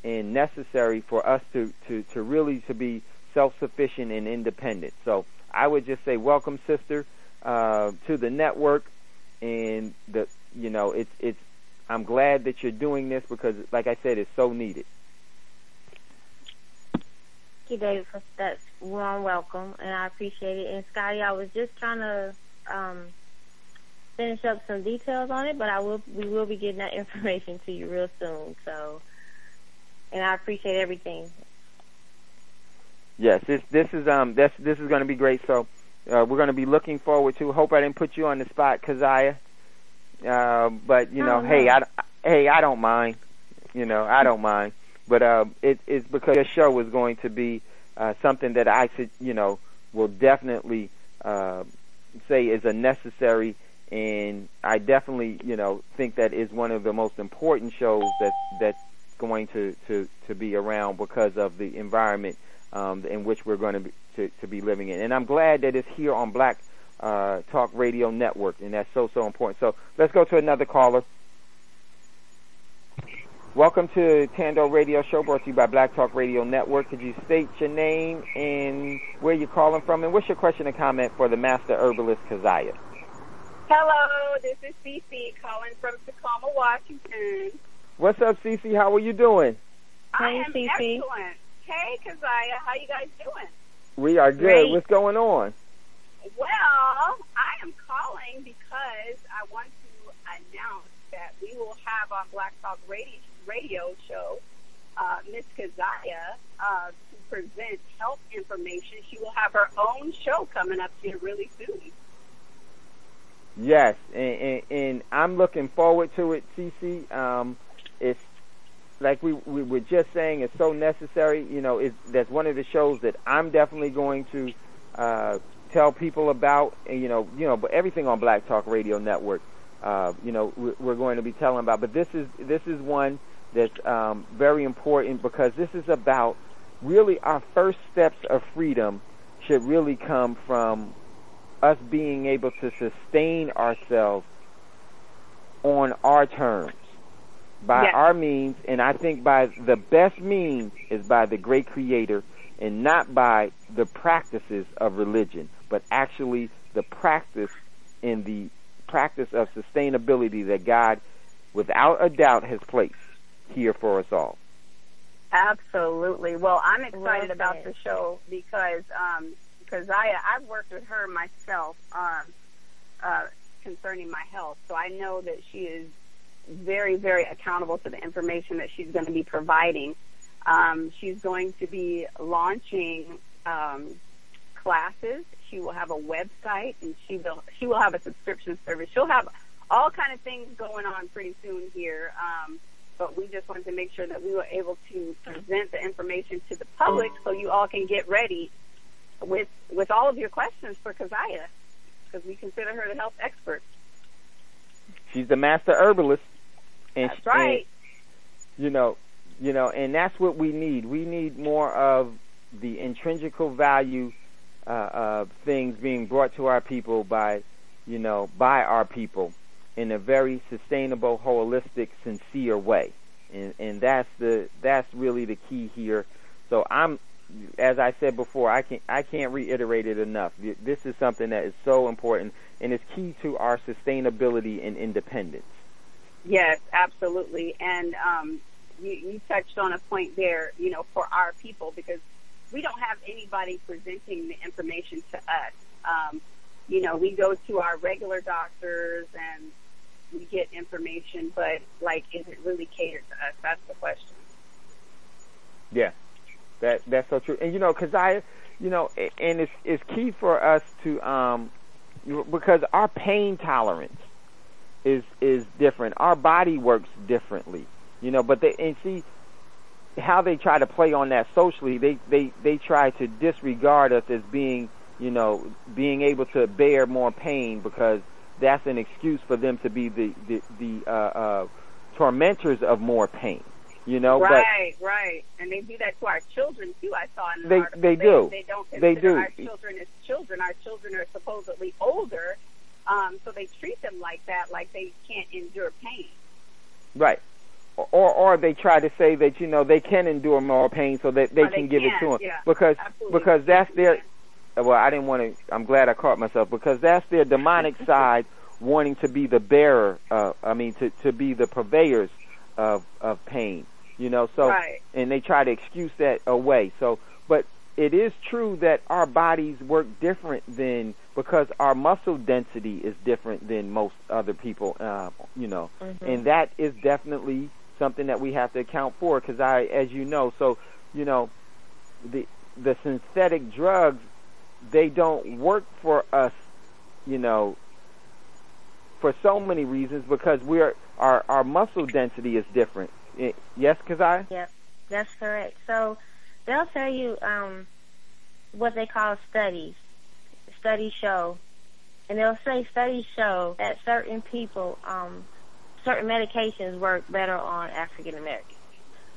and necessary for us to, to, to really to be self-sufficient and independent. So I would just say welcome, sister, uh, to the network, and the you know it's it's I'm glad that you're doing this because, like I said, it's so needed you, David, for that warm welcome, and I appreciate it. And Scotty, I was just trying to um, finish up some details on it, but I will we will be getting that information to you real soon. So, and I appreciate everything. Yes, this this is um this this is going to be great. So uh, we're going to be looking forward to. Hope I didn't put you on the spot, Keziah. Uh, but you know, oh, hey, I hey I don't mind. You know, I don't mind. But uh, it, it's because your show is going to be uh, something that I you know, will definitely uh, say is a necessary, and I definitely, you know, think that is one of the most important shows that that's going to to to be around because of the environment um, in which we're going to be to, to be living in. And I'm glad that it's here on Black uh, Talk Radio Network, and that's so so important. So let's go to another caller. Welcome to Tando Radio Show brought to you by Black Talk Radio Network. Could you state your name and where you're calling from and what's your question and comment for the Master Herbalist Keziah? Hello, this is Cece calling from Tacoma, Washington. What's up, Cece? How are you doing? I am Cece. excellent. Hey, Keziah, how you guys doing? We are good. Great. What's going on? Well, I am calling because I want to announce that we will have on Black Talk Radio radio show, uh, Miss Keziah, uh, to present health information. She will have her own show coming up here really soon. Yes, and, and, and I'm looking forward to it, Cece. Um, it's like we, we were just saying, it's so necessary. You know, it's, that's one of the shows that I'm definitely going to uh, tell people about. And, you know, you know, but everything on Black Talk Radio Network. Uh, you know, we're going to be telling about. But this is this is one that's um, very important because this is about really our first steps of freedom should really come from us being able to sustain ourselves on our terms by yes. our means and I think by the best means is by the great creator and not by the practices of religion but actually the practice in the practice of sustainability that God without a doubt has placed here for us all. Absolutely. Well, I'm excited about the show because um, because I I've worked with her myself um, uh, concerning my health, so I know that she is very, very accountable to the information that she's going to be providing. Um, she's going to be launching um, classes. She will have a website, and she will she will have a subscription service. She'll have all kind of things going on pretty soon here. Um, but we just wanted to make sure that we were able to present the information to the public so you all can get ready with with all of your questions for Keziah because we consider her the health expert. She's the master herbalist. And That's right. And, you know, you know, and that's what we need. We need more of the intrinsical value uh, of things being brought to our people by, you know, by our people in a very sustainable, holistic, sincere way. And, and that's the that's really the key here. So I'm, as I said before, I can I can't reiterate it enough. This is something that is so important and is key to our sustainability and independence. Yes, absolutely. And um, you, you touched on a point there, you know, for our people because we don't have anybody presenting the information to us. Um, you know, we go to our regular doctors and we get information, but like, is it really catered to us? That's the question. Yeah, that that's so true. And you know, because I, you know, and it's it's key for us to um, because our pain tolerance is is different. Our body works differently, you know. But they and see how they try to play on that socially. They they they try to disregard us as being, you know, being able to bear more pain because that's an excuse for them to be the the, the uh, uh, tormentors of more pain. You know, right, but, right, and they do that to our children too. I saw in the they, article. They do. They, don't consider they do. our children as children. Our children are supposedly older, um, so they treat them like that, like they can't endure pain. Right. Or, or they try to say that you know they can endure more pain so that they, or can give can, it to them yeah, because absolutely. because that's their well I didn't want to I'm glad I caught myself because that's their demonic side wanting to be the bearer uh I mean to to be the purveyors of of pain you know so right. and they try to excuse that away so but it is true that our bodies work different than because our muscle density is different than most other people uh you know Mm-hmm. and that is definitely something that we have to account for because I as you know so you know the the synthetic drugs they don't work for us you know for so many reasons because we're our our muscle density is different Eh, yes Keziah? Yep, that's correct. So they'll tell you um, what they call studies. Studies show, and they'll say studies show that certain people, um, certain medications work better on African Americans.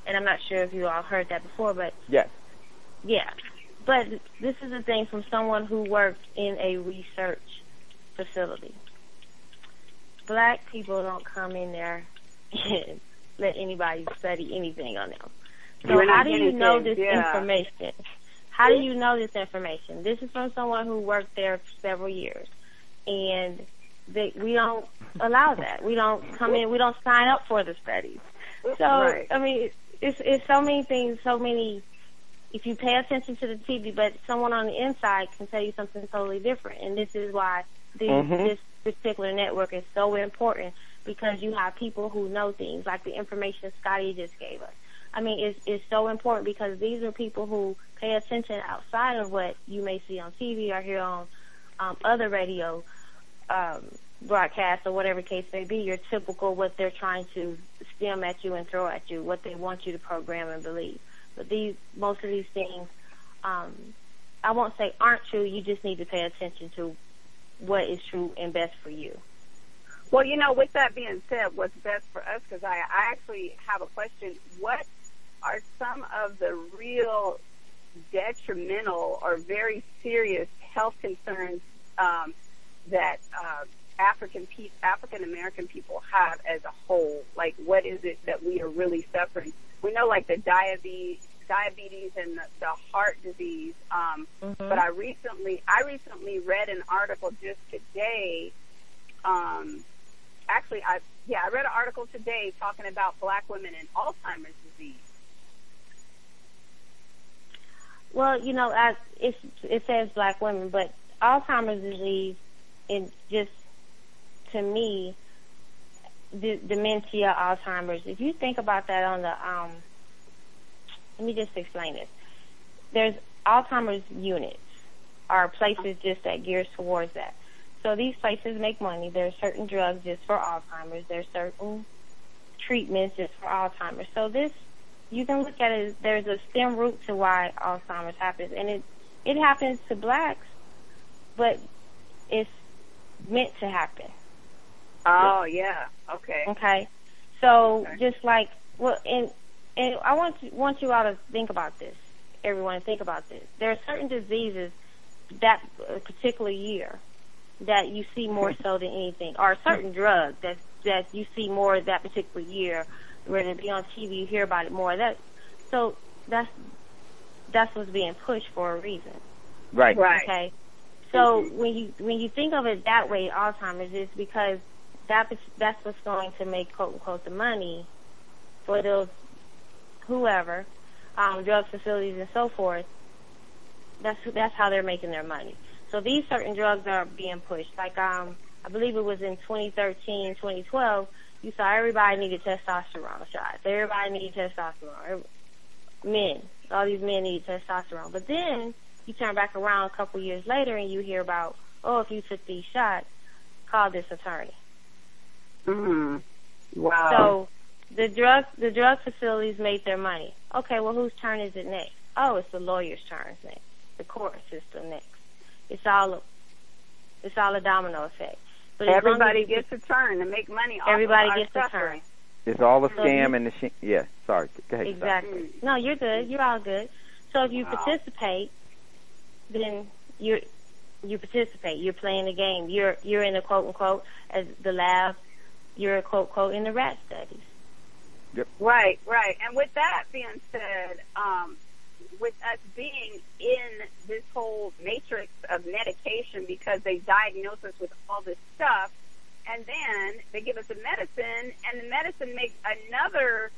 And I'm not sure if you all heard that before, but yes yeah. But this is the thing from someone who worked in a research facility. Black people don't come in there and let anybody study anything on them. So We're how do you know things, this yeah. information? How do you know this information? This is from someone who worked there for several years, and they, we don't allow that. We don't come in. We don't sign up for the studies. So Right. I mean, it's it's so many things, so many. If you pay attention to the TV, but someone on the inside can tell you something totally different, and this is why the, Mhm. this particular network is so important because you have people who know things like the information Scotty just gave us. I mean, it's it's so important because these are people who pay attention outside of what you may see on TV or hear on um, other radio um, broadcasts or whatever case may be. Your typical what they're trying to stem at you and throw at you, what they want you to program and believe. These most of these things, um, I won't say aren't true. You just need to pay attention to what is true and best for you. Well, you know, with that being said, what's best for us, because I, I actually have a question. What are some of the real detrimental or very serious health concerns um, that uh, African pe- African American people have as a whole? Like, what is it that we are really suffering? We know, like the diabetes, diabetes and the, the heart disease. Um, But I recently, I recently read an article just today. Um, actually, I yeah, I read an article today talking about black women and Alzheimer's disease. Well, you know, as it's, it says black women, but Alzheimer's disease, it just to me, d- dementia, Alzheimer's. If you think about that on the, um, let me just explain this. There's Alzheimer's units are places just that gears towards that. So these places make money. There's certain drugs just for Alzheimer's. There's certain treatments just for Alzheimer's. So this, you can look at it. There's a stem root to why Alzheimer's happens, and it it happens to blacks, but it's meant to happen. Oh yeah. Okay. Okay. So just like well, and and I want to, want you all to think about this. Everyone, think about this. There are certain diseases that uh, particular year that you see more so than anything, or certain drugs that that you see more that particular year. When it be on TV, you hear about it more. That so that's that's what's being pushed for a reason. Right. Right. Okay. So when you when you think of it that way, Alzheimer's is because that that's what's going to make quote unquote the money for those whoever, um, drug facilities and so forth. That's that's how they're making their money. So these certain drugs are being pushed. Like um, I believe it was in 2013, 2012. You saw everybody needed testosterone shots. Everybody needed testosterone. Men, all these men need testosterone. But then you turn back around a couple years later and you hear about, oh, if you took these shots, call this attorney. Mm. Wow. So the drug the drug facilities made their money. Okay, well whose turn is it next? Oh, it's the lawyer's turn next. The court system next. It's all a, it's all a domino effect. But everybody as you- gets a turn to make money. Off everybody of our gets a turn. It's all a So scam you- and the sh- yeah. Sorry. Go ahead. Exactly. Mm. No, you're good. You're all good. So if you Wow. participate, then you're you participate. You're playing the game. You're you're in the quote unquote as the lab. You're a quote quote in the rat studies. Right, right. And with that being said, um, with us being in this whole matrix of medication because they diagnose us with all this stuff, and then they give us a medicine, and the medicine makes another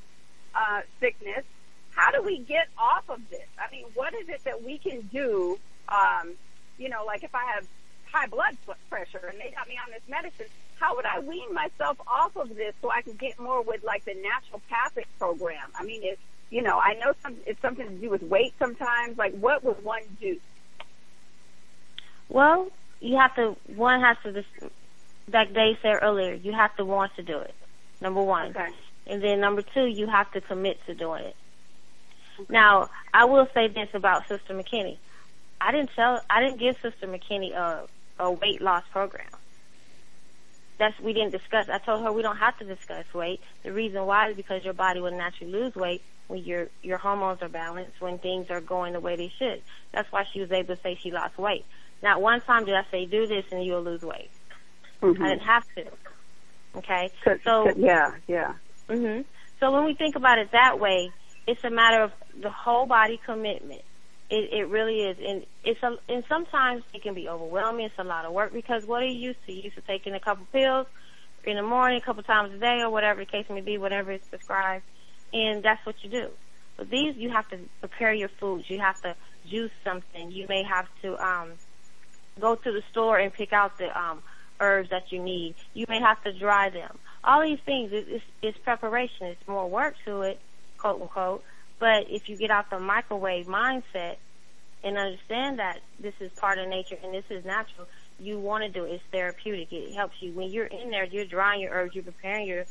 uh, sickness. How do we get off of this? I mean, what is it that we can do? Um, you know, like if I have high blood pressure and they got me on this medicine, how would I wean myself off of this so I can get more with like the naturopathic program? I mean, it's you know, I know some it's something to do with weight sometimes. Like, what would one do? Well, you have to one has to like Dave said earlier, you have to want to do it. Number one. Okay. And then number two, you have to commit to doing it. Now, I will say this about Sister McKinney. I didn't tell, I didn't give Sister McKinney a, a weight loss program. That's, we didn't discuss. I told her we don't have to discuss weight. The reason why is because your body will naturally lose weight when your, your hormones are balanced, when things are going the way they should. That's why she was able to say she lost weight. Not one time did I say do this and you'll lose weight. Mm-hmm. I didn't have to. Okay? So, So, yeah, yeah. hmm So when we think about it that way, it's a matter of the whole body commitment. It, it really is, and it's a, and sometimes it can be overwhelming. It's a lot of work because what are you used to? You used to taking a couple pills in the morning, a couple times a day, or whatever the case may be, whatever is prescribed, and that's what you do. But these, you have to prepare your foods. You have to juice something. You may have to um, go to the store and pick out the um, herbs that you need. You may have to dry them. All these things is it's, it's preparation. It's more work to it, quote unquote. But if you get out the microwave mindset and understand that this is part of nature and this is natural, you want to do it. It's therapeutic. It helps you. When you're in there, you're drying your herbs, you're preparing your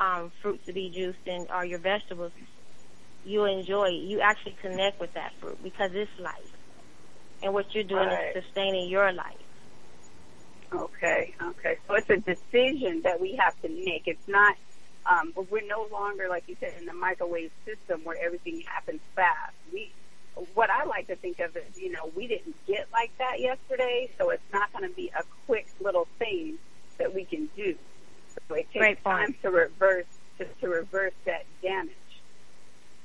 um, fruits to be juiced and or your vegetables. You enjoy it. You actually connect with that fruit because it's life. And what you're doing Right. is sustaining your life. Okay, okay. So it's a decision that we have to make. It's not, um, we're no longer, like you said, in the microwave system where everything happens fast. We, what I like to think of is, you know, we didn't get like that yesterday, so it's not going to be a quick little thing that we can do. So it takes Great point. time to reverse, to, to reverse that damage.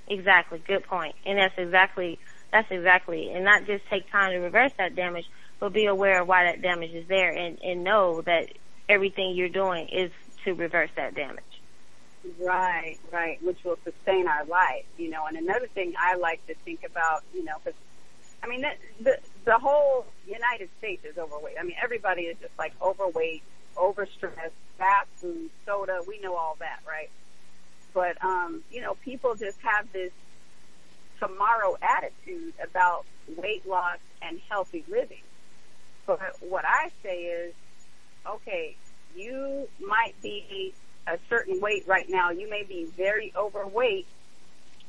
Exactly. Good point. And that's exactly that's exactly and not just take time to reverse that damage, but be aware of why that damage is there and, and know that everything you're doing is to reverse that damage. Right, right, which will sustain our life, you know. And another thing I like to think about, you know, because I mean, that, the the whole United States is overweight. I mean, everybody is just like overweight, overstressed, fast food, soda. We know all that, right? But um, you know, people just have this tomorrow attitude about weight loss and healthy living. But what I say is, okay, you might be a certain weight right now. You may be very overweight.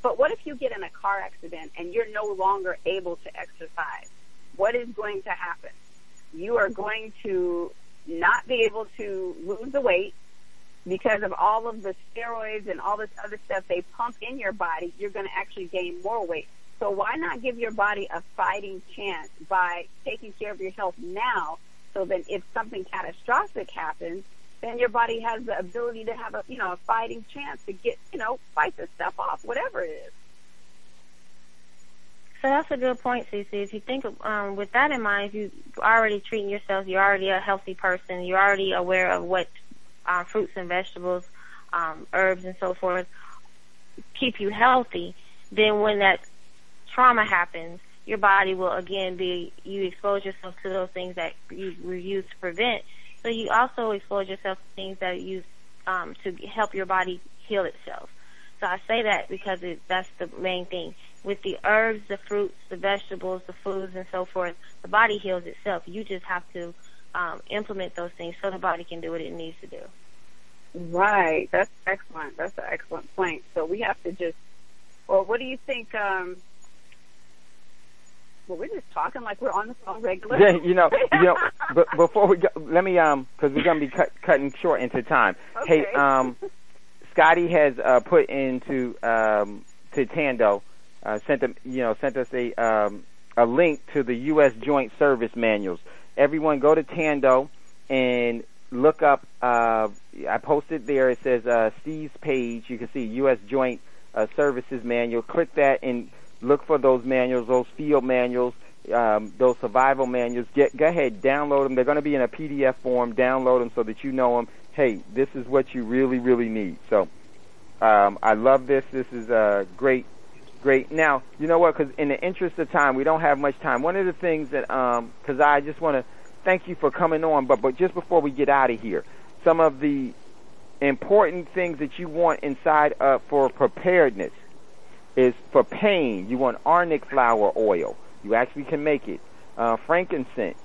But what if you get in a car accident and you're no longer able to exercise? What is going to happen? You are going to not be able to lose the weight because of all of the steroids and all this other stuff they pump in your body. You're going to actually gain more weight. So why not give your body a fighting chance by taking care of your health now so that if something catastrophic happens, then your body has the ability to have a, you know, a fighting chance to get, you know, fight this stuff off, whatever it is. So that's a good point, Cece. If you think um, with that in mind, if you already treating yourself, you're already a healthy person, you're already aware of what uh, fruits and vegetables, um, herbs and so forth keep you healthy, then when that trauma happens, your body will again be, you expose yourself to those things that you were used to prevent. So you also expose yourself to things that you um, to help your body heal itself. So I say that because it, that's the main thing. With the herbs, the fruits, the vegetables, the foods, and so forth, the body heals itself. You just have to um, implement those things so the body can do what it needs to do. Right. That's excellent. That's an excellent point. So we have to just, well, what do you think? Um, well, we're just talking like we're on the phone regularly. Yeah, you know, you know. But before we go, let me um, because we're gonna be cut, cutting short into time. Okay. Hey, um, Scotty has uh, put into um to Tando, uh, sent them, you know, sent us a um a link to the U.S. Joint Service manuals. Everyone, go to Tando and look up. Uh, I posted there. It says uh, Steve's page. You can see U.S. Joint uh, Services manual. Click that and look for those manuals, those field manuals, um, those survival manuals. Get go ahead, download them. They're going to be in a PDF form. Download them so that you know them. Hey, this is what you really, really need. So, um, I love this. This is uh, great, great. Now, you know what? Because in the interest of time, we don't have much time. One of the things that, because I just want to thank you for coming on, but but just before we get out of here, some of the important things that you want inside uh, for preparedness is for pain. You want arnica flower oil. You actually can make it. Uh, frankincense,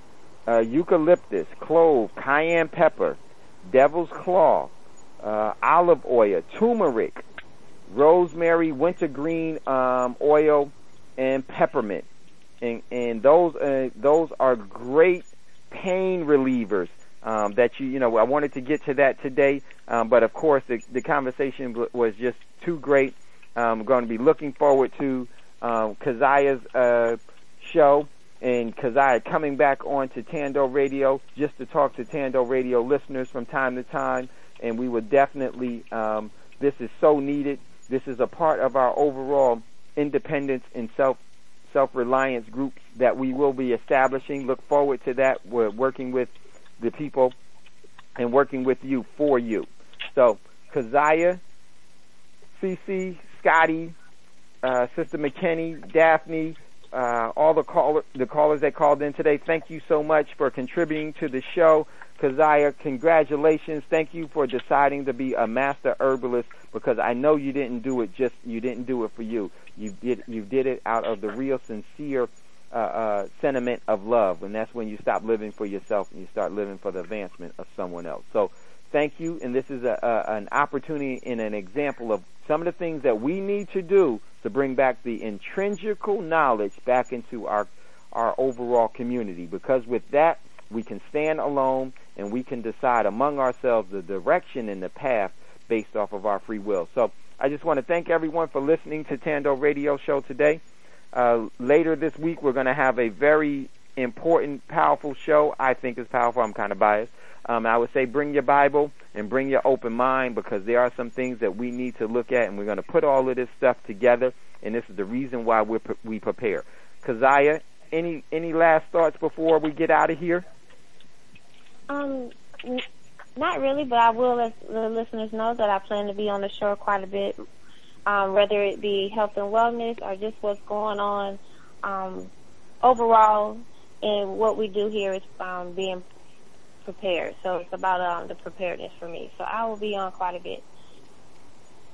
uh, eucalyptus, clove, cayenne pepper, devil's claw, uh, olive oil, turmeric, rosemary, wintergreen um, oil, and peppermint. And, and those uh, those are great pain relievers um, that you you know I wanted to get to that today, um, but of course the the conversation was just too great. I'm going to be looking forward to um, Keziah's uh, show and Keziah coming back on to Tando Radio just to talk to Tando Radio listeners from time to time, and we will definitely. Um, this is so needed. This is a part of our overall independence and self self reliance groups that we will be establishing. Look forward to that. We're working with the people and working with you for you. So, Keziah, CC, Scotty, uh, Sister McKinney, Daphne, uh, all the caller, the callers that called in today. Thank you so much for contributing to the show. Keziah, congratulations. Thank you for deciding to be a master herbalist because I know you didn't do it just, you didn't do it for you. You did, you did it out of the real sincere, uh, uh, sentiment of love. And that's when you stop living for yourself and you start living for the advancement of someone else. So thank you. And this is a, a, an opportunity and an example of some of the things that we need to do to bring back the intrinsical knowledge back into our, our overall community. Because with that, we can stand alone and we can decide among ourselves the direction and the path based off of our free will. So I just want to thank everyone for listening to Tando Radio Show today. Uh, later this week, we're going to have a very important, powerful show. I think is powerful. I'm kind of biased. Um, I would say bring your Bible and bring your open mind because there are some things that we need to look at, and we're going to put all of this stuff together. And this is the reason why we we prepare. Keziah, any any last thoughts before we get out of here? Um, not really, but I will let the listeners know that I plan to be on the show quite a bit, um, whether it be health and wellness or just what's going on um, overall, and what we do here is um, being prepared. So it's about um, the preparedness for me. So I will be on quite a bit.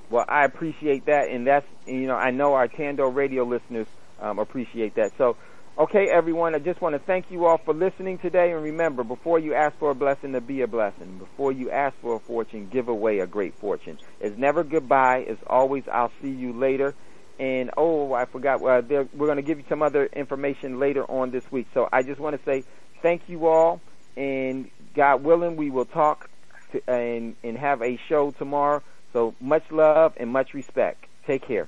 Well, I appreciate that, and that's you know I know our Tando radio listeners um, appreciate that. So, okay, everyone, I just want to thank you all for listening today, and remember, before you ask for a blessing, to be a blessing. Before you ask for a fortune, give away a great fortune. It's never goodbye. It's always I'll see you later. And oh, I forgot. Uh, we're going to give you some other information later on this week. So I just want to say thank you all, and God willing, we will talk to, and and have a show tomorrow. So much love and much respect. Take care.